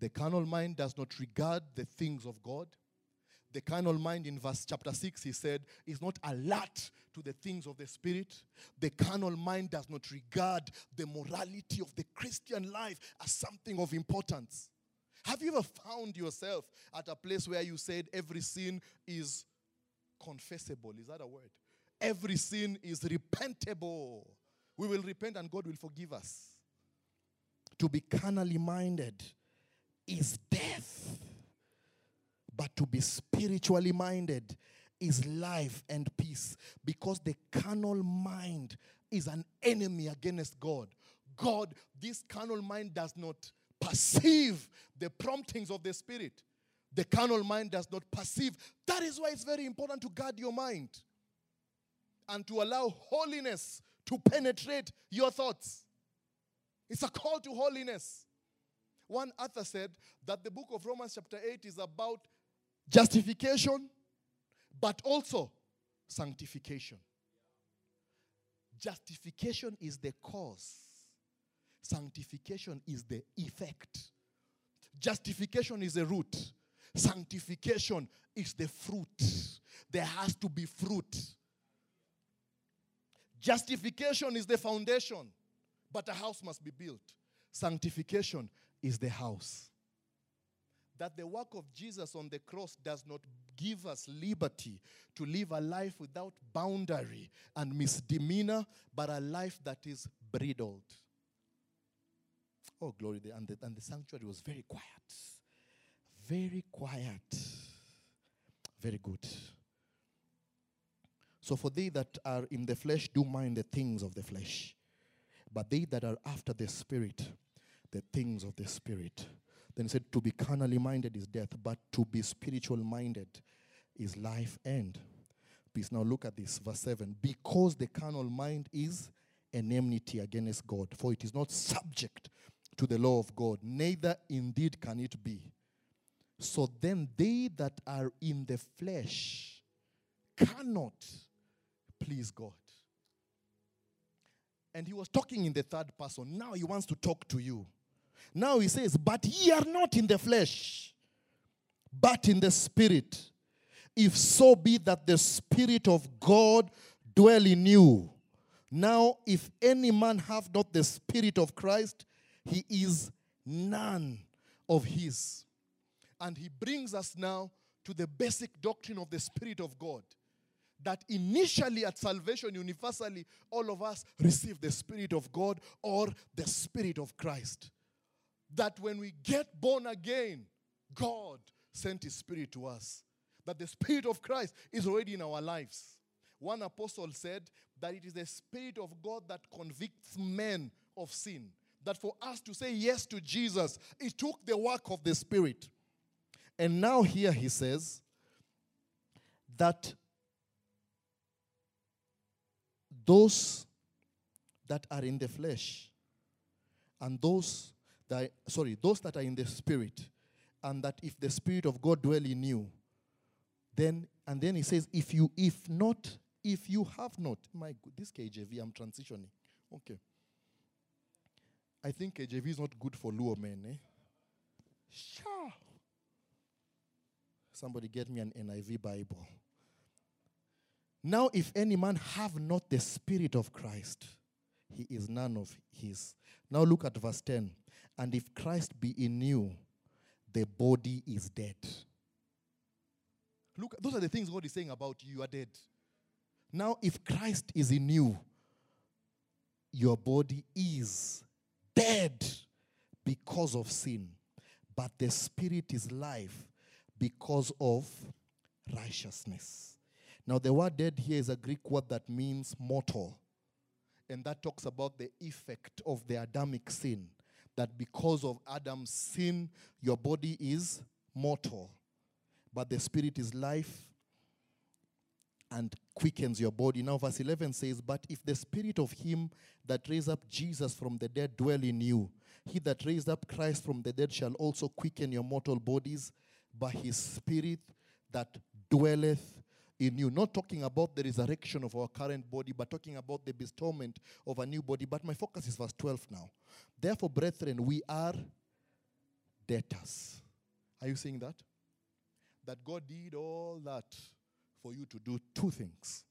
B: The carnal mind does not regard the things of God. The carnal mind in verse chapter 6, he said, is not alert to the things of the Spirit. The carnal mind does not regard the morality of the Christian life as something of importance. Have you ever found yourself at a place where you said every sin is confessable? Is that a word? Every sin is repentable. We will repent and God will forgive us to be carnally minded is death, but to be spiritually minded is life and peace because the carnal mind is an enemy against God. God, this carnal mind does not perceive the promptings of the Spirit. The carnal mind does not perceive. That is why it's very important to guard your mind and to allow holiness to penetrate your thoughts. It's a call to holiness. One author said that the book of Romans, chapter 8, is about justification, but also sanctification. Justification is the cause, sanctification is the effect. Justification is the root, sanctification is the fruit. There has to be fruit. Justification is the foundation but a house must be built. Sanctification is the house. That the work of Jesus on the cross does not give us liberty to live a life without boundary and misdemeanor, but a life that is bridled. Oh, glory. And the, and the sanctuary was very quiet. Very quiet. Very good. So, for they that are in the flesh do mind the things of the flesh but they that are after the Spirit, the things of the Spirit. Then he said, To be carnally minded is death, but to be spiritual minded is life and peace. Now look at this, verse 7. Because the carnal mind is an enmity against God, for it is not subject to the law of God, neither indeed can it be. So then they that are in the flesh cannot please God. And he was talking in the third person. Now he wants to talk to you. Now he says, But ye are not in the flesh, but in the spirit. If so be that the spirit of God dwell in you. Now, if any man have not the spirit of Christ, he is none of his. And he brings us now to the basic doctrine of the spirit of God that initially at salvation, universally, all of us receive the Spirit of God or the Spirit of Christ. That when we get born again, God sent His Spirit to us. That the Spirit of Christ is already in our lives. One apostle said that it is the Spirit of God that convicts men of sin. That for us to say yes to Jesus, it took the work of the Spirit. And now, here he says that those that are in the flesh and those that sorry those that are in the spirit and that if the spirit of god dwell in you then and then he says if you if not if you have not my good this kjv i'm transitioning. Okay. I think kjv is not good for luo men eh? sure somebody get me an niv bible now, if any man have not the Spirit of Christ, he is none of his. Now, look at verse 10. And if Christ be in you, the body is dead. Look, those are the things God is saying about you. You are dead. Now, if Christ is in you, your body is dead because of sin, but the spirit is life because of righteousness. Now, the word dead here is a Greek word that means mortal. And that talks about the effect of the Adamic sin. That because of Adam's sin, your body is mortal. But the spirit is life and quickens your body. Now, verse 11 says, But if the spirit of him that raised up Jesus from the dead dwell in you, he that raised up Christ from the dead shall also quicken your mortal bodies by his spirit that dwelleth in you. Not talking about the resurrection of our current body, but talking about the bestowment of a new body. But my focus is verse 12 now. Therefore, brethren, we are debtors. Are you seeing that? That God did all that for you to do two things.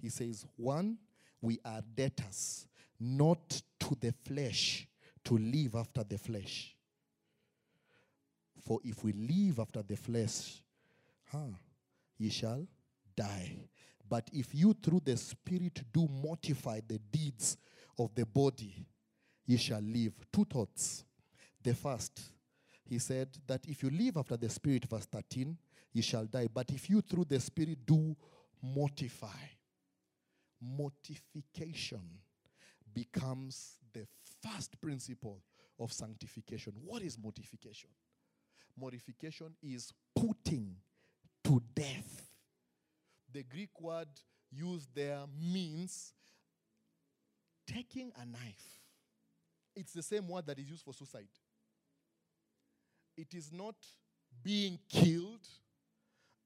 B: He says, one, we are debtors, not to the flesh, to live after the flesh. For if we live after the flesh, huh, ye shall die. But if you through the Spirit do mortify the deeds of the body, ye shall live. Two thoughts. The first, he said that if you live after the Spirit, verse 13, ye shall die. But if you through the Spirit do mortify, mortification becomes the first principle of sanctification. What is mortification? Mortification is putting to death the Greek word used there means taking a knife. It's the same word that is used for suicide. It is not being killed.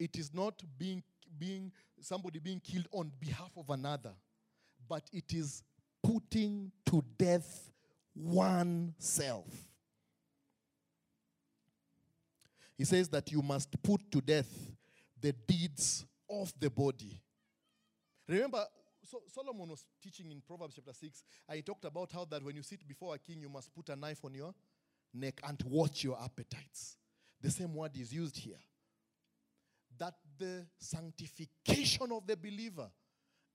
B: It is not being, being somebody being killed on behalf of another, but it is putting to death oneself. He says that you must put to death the deeds of the body. Remember, so Solomon was teaching in Proverbs chapter 6, and he talked about how that when you sit before a king, you must put a knife on your neck and watch your appetites. The same word is used here. That the sanctification of the believer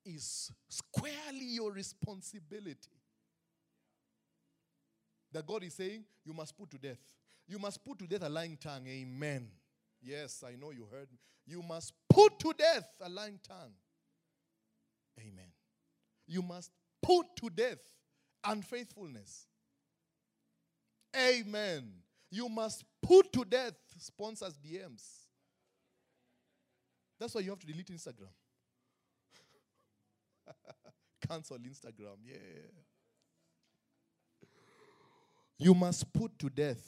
B: is squarely your responsibility. That God is saying, you must put to death. You must put to death a lying tongue. Amen. Yes, I know you heard me. You must put to death a lying tongue. Amen. You must put to death unfaithfulness. Amen. You must put to death sponsors DMs. That's why you have to delete Instagram. Cancel Instagram. Yeah. You must put to death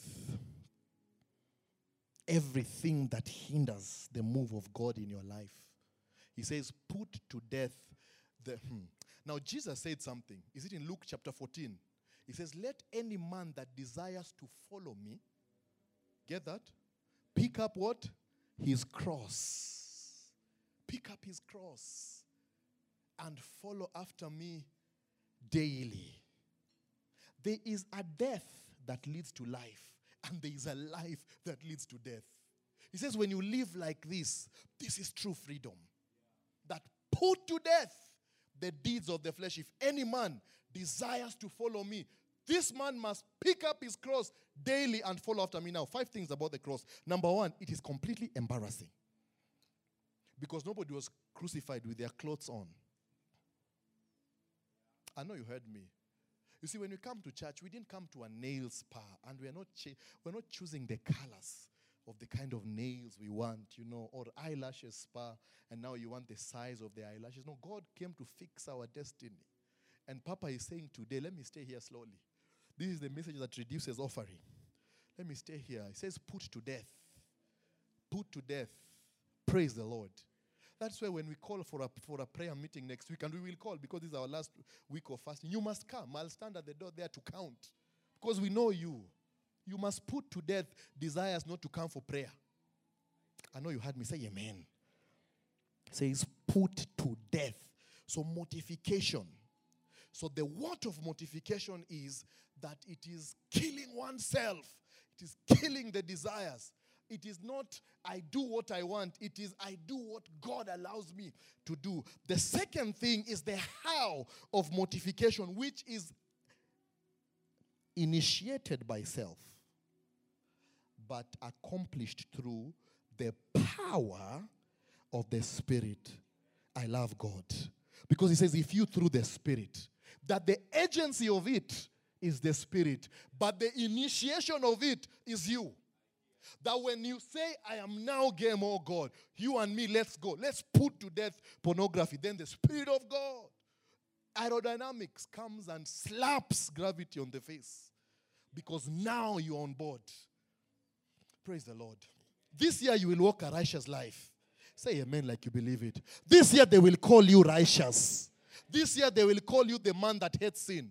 B: everything that hinders the move of God in your life. He says, put to death the. Hmm. Now, Jesus said something. Is it in Luke chapter 14? He says, Let any man that desires to follow me, get that? Pick up what? His cross. Pick up his cross and follow after me daily. There is a death that leads to life and there is a life that leads to death. He says, when you live like this, this is true freedom. That put to death the deeds of the flesh. If any man desires to follow me, this man must pick up his cross daily and follow after me. Now, five things about the cross. Number one, it is completely embarrassing because nobody was crucified with their clothes on. I know you heard me. You see, when we come to church, we didn't come to a nail spa, and we're not we're not choosing the colors of the kind of nails we want, you know, or eyelashes spa, and now you want the size of the eyelashes. No, God came to fix our destiny. And Papa is saying today, let me stay here slowly. This is the message that reduces offering. Let me stay here. It says, put to death. Put to death. Praise the Lord. That's why when we call for a, for a prayer meeting next week, and we will call because this is our last week of fasting, you must come. I'll stand at the door there to count because we know you. You must put to death desires not to come for prayer. I know you heard me say amen. It says put to death. So mortification. So the word of mortification is that it is killing oneself. It is killing the desires. It is not I do what I want. It is I do what God allows me to do. The second thing is the how of mortification, which is initiated by self, but accomplished through the power of the Spirit. I love God. Because he says, if you through the Spirit, that the agency of it is the Spirit, but the initiation of it is you. That when you say, I am now game, oh God, you and me, let's go. Let's put to death pornography. Then the Spirit of God, aerodynamics, comes and slaps gravity on the face. Because now you're on board. Praise the Lord. This year you will walk a righteous life. Say amen like you believe it. This year they will call you righteous. This year they will call you the man that hates sin.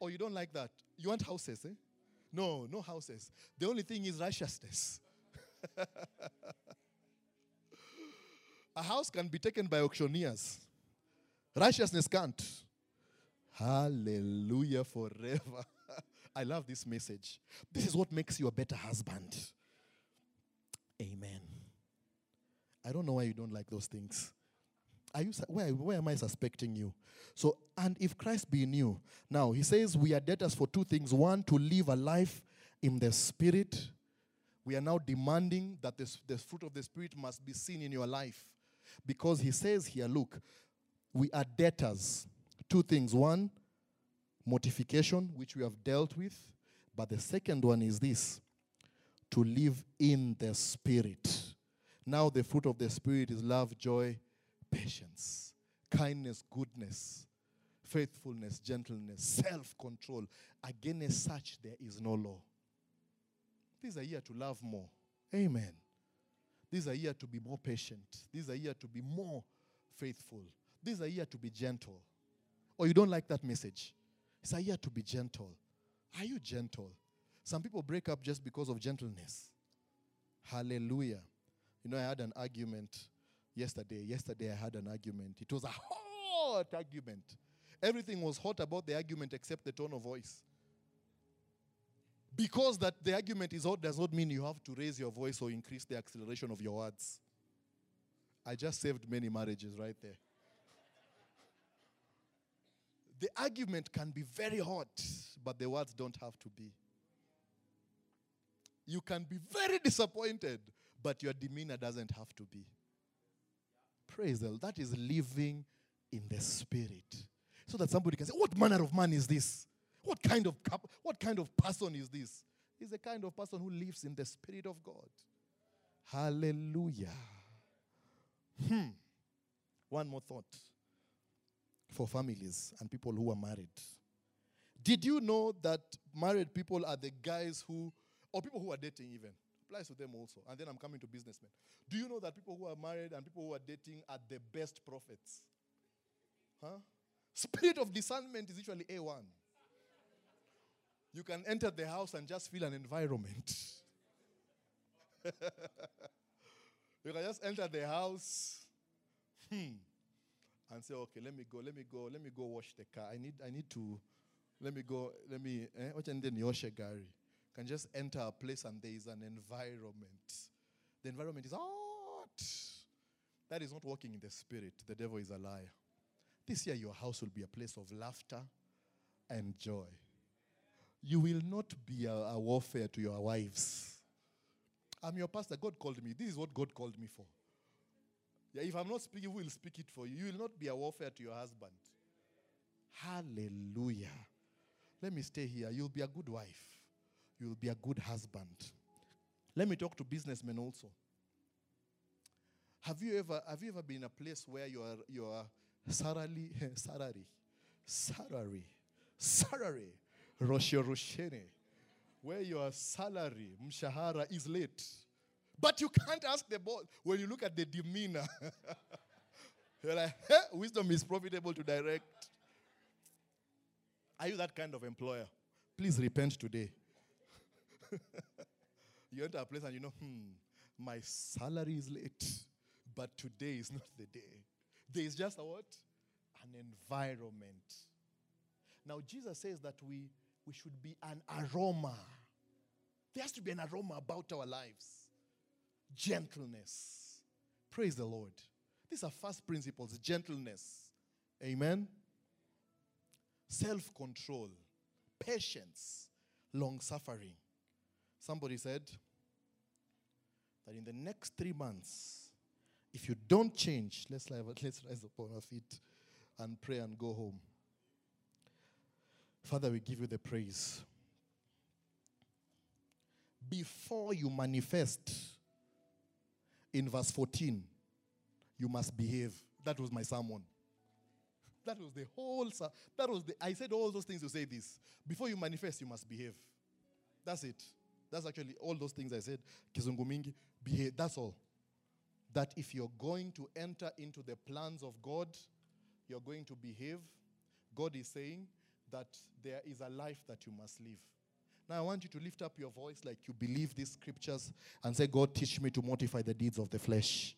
B: Oh, you don't like that? You want houses, eh? No, no houses. The only thing is righteousness. a house can be taken by auctioneers. Righteousness can't. Hallelujah forever. I love this message. This is what makes you a better husband. Amen. I don't know why you don't like those things. Are you, where, where am I suspecting you? So, and if Christ be in you, now he says we are debtors for two things. One, to live a life in the Spirit. We are now demanding that this, the fruit of the Spirit must be seen in your life. Because he says here, look, we are debtors. Two things. One, mortification, which we have dealt with. But the second one is this to live in the Spirit. Now, the fruit of the Spirit is love, joy, patience, kindness, goodness, faithfulness, gentleness, self control. Against such, there is no law. This is a year to love more. Amen. This is a year to be more patient. This is a year to be more faithful. This is a year to be gentle. Or you don't like that message? It's a year to be gentle. Are you gentle? Some people break up just because of gentleness. Hallelujah. You know, I had an argument yesterday. Yesterday, I had an argument. It was a hot argument. Everything was hot about the argument except the tone of voice. Because that the argument is hot does not mean you have to raise your voice or increase the acceleration of your words. I just saved many marriages right there. The argument can be very hot, but the words don't have to be. You can be very disappointed, but your demeanor doesn't have to be. Praise the Lord. That is living in the spirit. So that somebody can say, What manner of man is this? What kind of what kind of person is this? He's the kind of person who lives in the spirit of God. Hallelujah. Hmm. One more thought for families and people who are married. Did you know that married people are the guys who, or people who are dating even, applies to them also. And then I'm coming to businessmen. Do you know that people who are married and people who are dating are the best prophets? Huh? Spirit of discernment is usually A1. You can enter the house and just feel an environment. you can just enter the house. Hmm and say, okay, let me go, let me go, let me go wash the car. I need, I need to, let me go, let me, eh, then Gary can just enter a place and there is an environment. The environment is hot. that is not walking in the spirit, the devil is a liar. This year, your house will be a place of laughter and joy. You will not be a, a warfare to your wives. I'm your pastor. God called me. This is what God called me for. Yeah, if I'm not speaking, who will speak it for you? You will not be a warfare to your husband. Hallelujah. Let me stay here. You'll be a good wife. You'll be a good husband. Let me talk to businessmen also. Have you ever have you ever been in a place where your your salary salary salary salary rosho roshene where your salary mshahara is late, but you can't ask the boss when you look at the demeanor. You're like, hey, wisdom is profitable to direct. Are you that kind of employer? Please repent today. you enter a place and you know, hmm, my salary is late, but today is not the day. There is just a what? An environment. Now, Jesus says that we, we should be an aroma. There has to be an aroma about our lives. Gentleness. Praise the Lord. These are first principles gentleness. Amen. Self control, patience, long suffering. Somebody said that in the next three months, if you don't change, let's, let's rise upon our feet and pray and go home. Father, we give you the praise. Before you manifest, in verse 14, you must behave. That was my sermon. That was the whole. That was the. I said all those things to say this. Before you manifest, you must behave. That's it. That's actually all those things I said. Kizungumingi, behave. That's all. That if you're going to enter into the plans of God, you're going to behave. God is saying that there is a life that you must live. Now I want you to lift up your voice like you believe these scriptures and say, God, teach me to mortify the deeds of the flesh.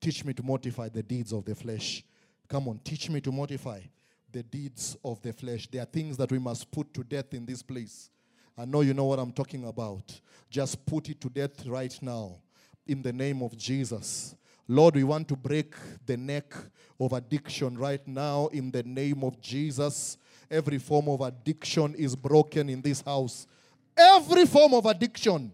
B: Teach me to mortify the deeds of the flesh. Come on, teach me to mortify the deeds of the flesh. There are things that we must put to death in this place. I know you know what I'm talking about. Just put it to death right now in the name of Jesus. Lord, we want to break the neck of addiction right now in the name of Jesus. Every form of addiction is broken in this house. Every form of addiction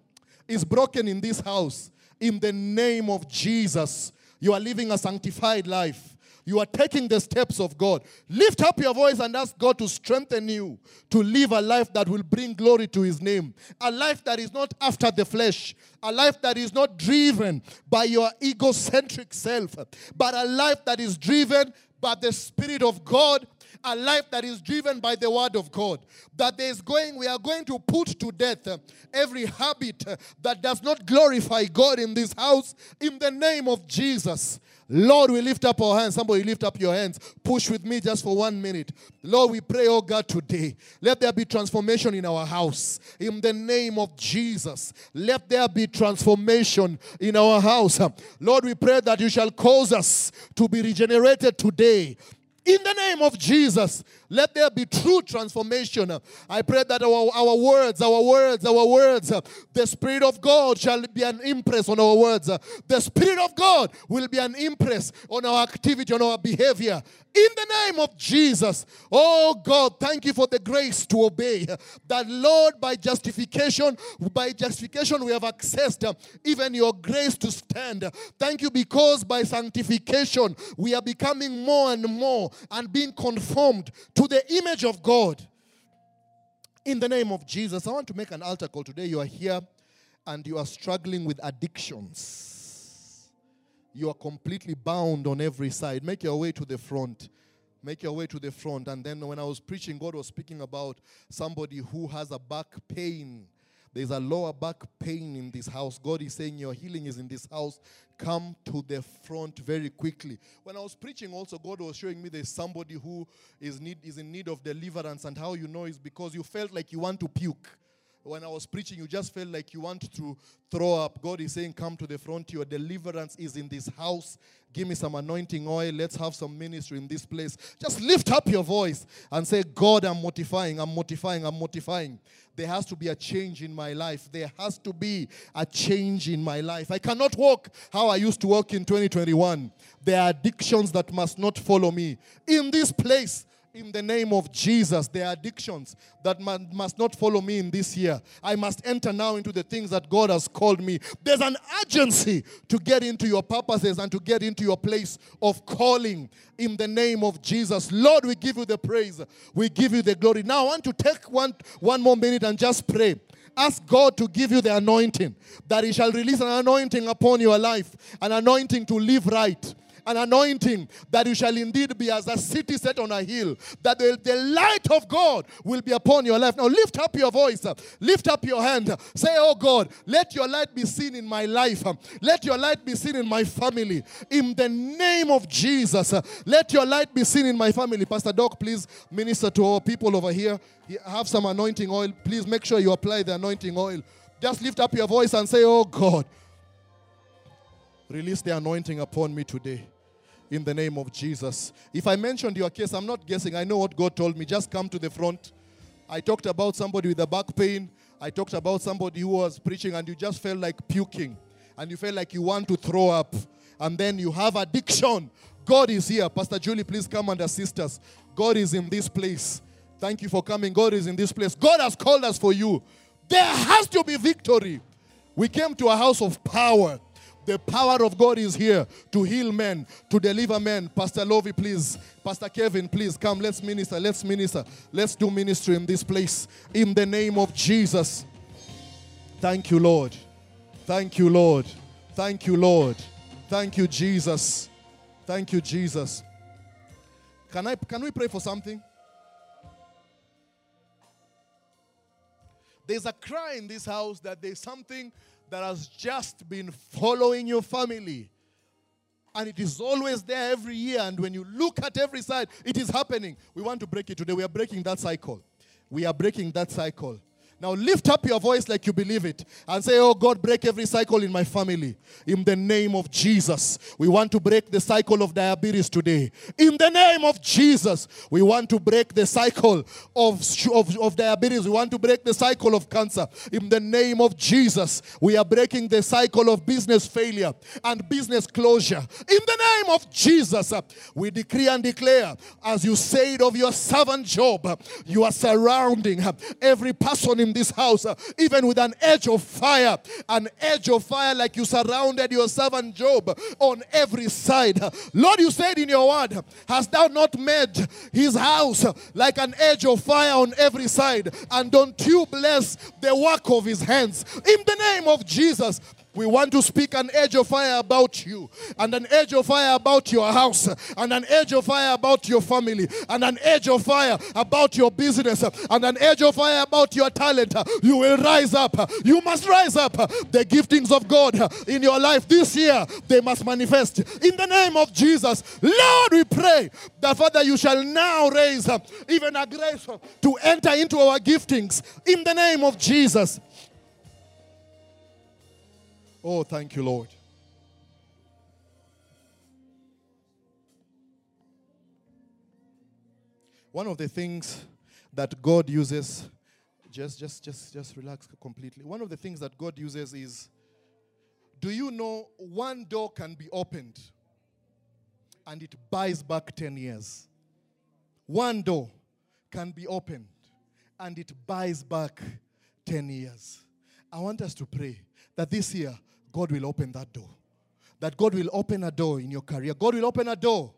B: is broken in this house in the name of Jesus. You are living a sanctified life. You are taking the steps of God. Lift up your voice and ask God to strengthen you to live a life that will bring glory to His name. A life that is not after the flesh. A life that is not driven by your egocentric self, but a life that is driven by the Spirit of God a life that is driven by the word of God. That there is going, we are going to put to death every habit that does not glorify God in this house in the name of Jesus. Lord, we lift up our hands. Somebody lift up your hands. Push with me just for one minute. Lord, we pray, oh God, today. Let there be transformation in our house. In the name of Jesus. Let there be transformation in our house. Lord, we pray that you shall cause us to be regenerated today in the name of Jesus, let there be true transformation. I pray that our, our words, our words, our words, the Spirit of God shall be an impress on our words. The Spirit of God will be an impress on our activity, on our behavior. In the name of Jesus. Oh God, thank you for the grace to obey. That Lord, by justification, by justification, we have accessed uh, even your grace to stand. Thank you because by sanctification, we are becoming more and more and being conformed to the image of God. In the name of Jesus, I want to make an altar call today. You are here and you are struggling with addictions. You are completely bound on every side. Make your way to the front. Make your way to the front. And then when I was preaching, God was speaking about somebody who has a back pain there's a lower back pain in this house. God is saying your healing is in this house. Come to the front very quickly. When I was preaching, also, God was showing me there's somebody who is, need, is in need of deliverance, and how you know is because you felt like you want to puke. When I was preaching, you just felt like you want to throw up. God is saying, Come to the front. Your deliverance is in this house. Give me some anointing oil. Let's have some ministry in this place. Just lift up your voice and say, God, I'm mortifying, I'm mortifying, I'm mortifying. There has to be a change in my life. There has to be a change in my life. I cannot walk how I used to walk in 2021. There are addictions that must not follow me. In this place, in the name of Jesus. Are addictions that must not follow me in this year. I must enter now into the things that God has called me. There's an urgency to get into your purposes and to get into your place of calling in the name of Jesus. Lord, we give you the praise. We give you the glory. Now I want to take one, one more minute and just pray ask God to give you the anointing, that He shall release an anointing upon your life, an anointing to live right, an anointing that you shall indeed be as a city set on a hill, that the, the light of God will be upon your life. Now lift up your voice, lift up your hand, say, Oh God, let your light be seen in my life, let your light be seen in my family. In the name of Jesus, let your light be seen in my family. Pastor Doc, please minister to our people over here. Have some anointing oil. Please make sure you apply the anointing oil. Just lift up your voice and say, Oh God, release the anointing upon me today in the name of Jesus. If I mentioned your case, I'm not guessing. I know what God told me. Just come to the front. I talked about somebody with a back pain. I talked about somebody who was preaching and you just felt like puking and you felt like you want to throw up and then you have addiction. God is here. Pastor Julie, please come and assist us. God is in this place. Thank you for coming. God is in this place. God has called us for you. There has to be victory. We came to a house of power. The power of God is here to heal men, to deliver men. Pastor Lovey, please. Pastor Kevin, please come. Let's minister. Let's minister. Let's do ministry in this place. In the name of Jesus. Thank you, Lord. Thank you, Lord. Thank you, Lord. Thank you, Jesus. Thank you, Jesus. Can I can we pray for something? There's a cry in this house that there's something that has just been following your family. And it is always there every year. And when you look at every side, it is happening. We want to break it today. We are breaking that cycle. We are breaking that cycle. Now lift up your voice like you believe it and say, Oh God, break every cycle in my family. In the name of Jesus. We want to break the cycle of diabetes today. In the name of Jesus. We want to break the cycle of, of, of diabetes. We want to break the cycle of cancer. In the name of Jesus. We are breaking the cycle of business failure and business closure. In the name of Jesus. We decree and declare, as you said of your servant Job, you are surrounding every person in this house, uh, even with an edge of fire, an edge of fire like you surrounded your servant Job on every side. Lord, you said in your word, Hast thou not made his house like an edge of fire on every side? And don't you bless the work of his hands? In the name of Jesus, we want to speak an edge of fire about you, and an edge of fire about your house, and an edge of fire about your family, and an edge of fire about your business, and an edge of fire about your talent. You will rise up. You must rise up. The giftings of God in your life this year, they must manifest. In the name of Jesus, Lord, we pray that, Father, you shall now raise even a grace to enter into our giftings. In the name of Jesus. Oh, thank you, Lord. One of the things that God uses, just, just, just, just relax completely. One of the things that God uses is do you know one door can be opened and it buys back 10 years? One door can be opened and it buys back 10 years. I want us to pray that this year God will open that door. That God will open a door in your career. God will open a door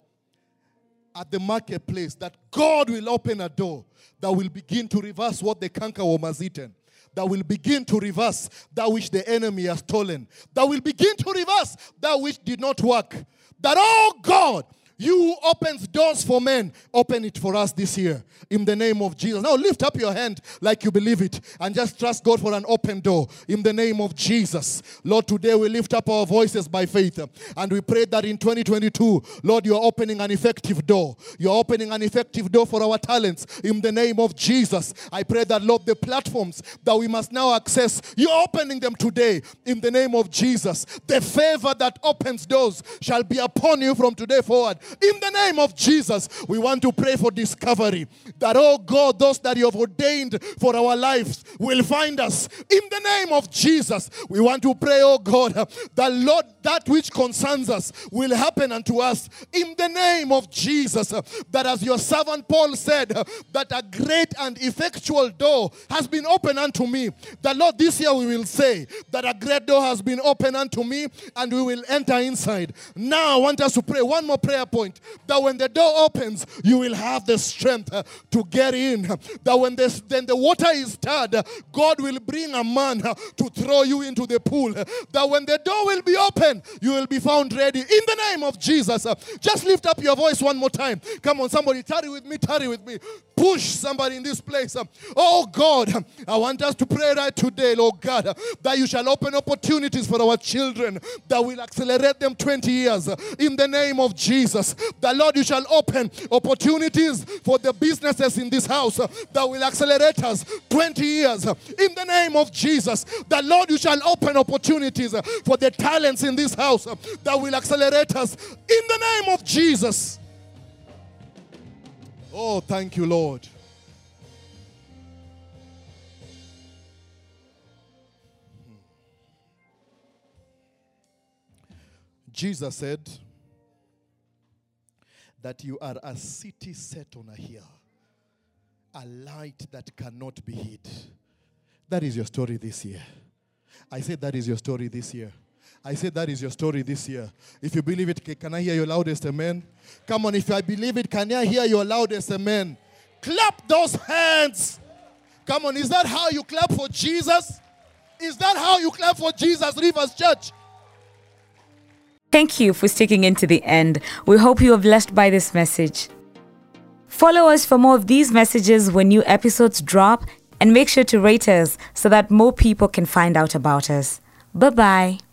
B: at the marketplace. That God will open a door that will begin to reverse what the cankerworm has eaten. That will begin to reverse that which the enemy has stolen. That will begin to reverse that which did not work. That, oh God, You who opens doors for men, open it for us this year in the name of Jesus. Now lift up your hand like you believe it and just trust God for an open door in the name of Jesus. Lord, today we lift up our voices by faith and we pray that in 2022, Lord, you're opening an effective door. You're opening an effective door for our talents in the name of Jesus. I pray that, Lord, the platforms that we must now access, you're opening them today in the name of Jesus. The favor that opens doors shall be upon you from today forward. In the name of Jesus, we want to pray for discovery. That, oh God, those that you have ordained for our lives will find us. In the name of Jesus, we want to pray, oh God, that Lord, that which concerns us will happen unto us. In the name of Jesus, that as your servant Paul said, that a great and effectual door has been opened unto me. That Lord, this year we will say that a great door has been opened unto me and we will enter inside. Now I want us to pray one more prayer that when the door opens, you will have the strength uh, to get in. That when the, then the water is stirred, God will bring a man uh, to throw you into the pool. That when the door will be open, you will be found ready. In the name of Jesus, uh, just lift up your voice one more time. Come on, somebody, tarry with me, tarry with me. Push somebody in this place. Oh God, I want us to pray right today, Lord God, that you shall open opportunities for our children that will accelerate them 20 years. In the name of Jesus, the Lord, you shall open opportunities for the businesses in this house that will accelerate us 20 years. In the name of Jesus, the Lord, you shall open opportunities for the talents in this house that will accelerate us. In the name of Jesus. Oh, thank you, Lord. Hmm. Jesus said that you are a city set on a hill, a light that cannot be hid. That is your story this year. I said that is your story this year. I said that is your story this year. If you believe it, can I hear your loudest amen? Come on, if I believe it, can I hear your loudest amen? Clap those hands. Come on, is that how you clap for Jesus? Is that how you clap for Jesus, Rivers Church?
A: Thank you for sticking in to the end. We hope you are blessed by this message. Follow us for more of these messages when new episodes drop and make sure to rate us so that more people can find out about us. Bye bye.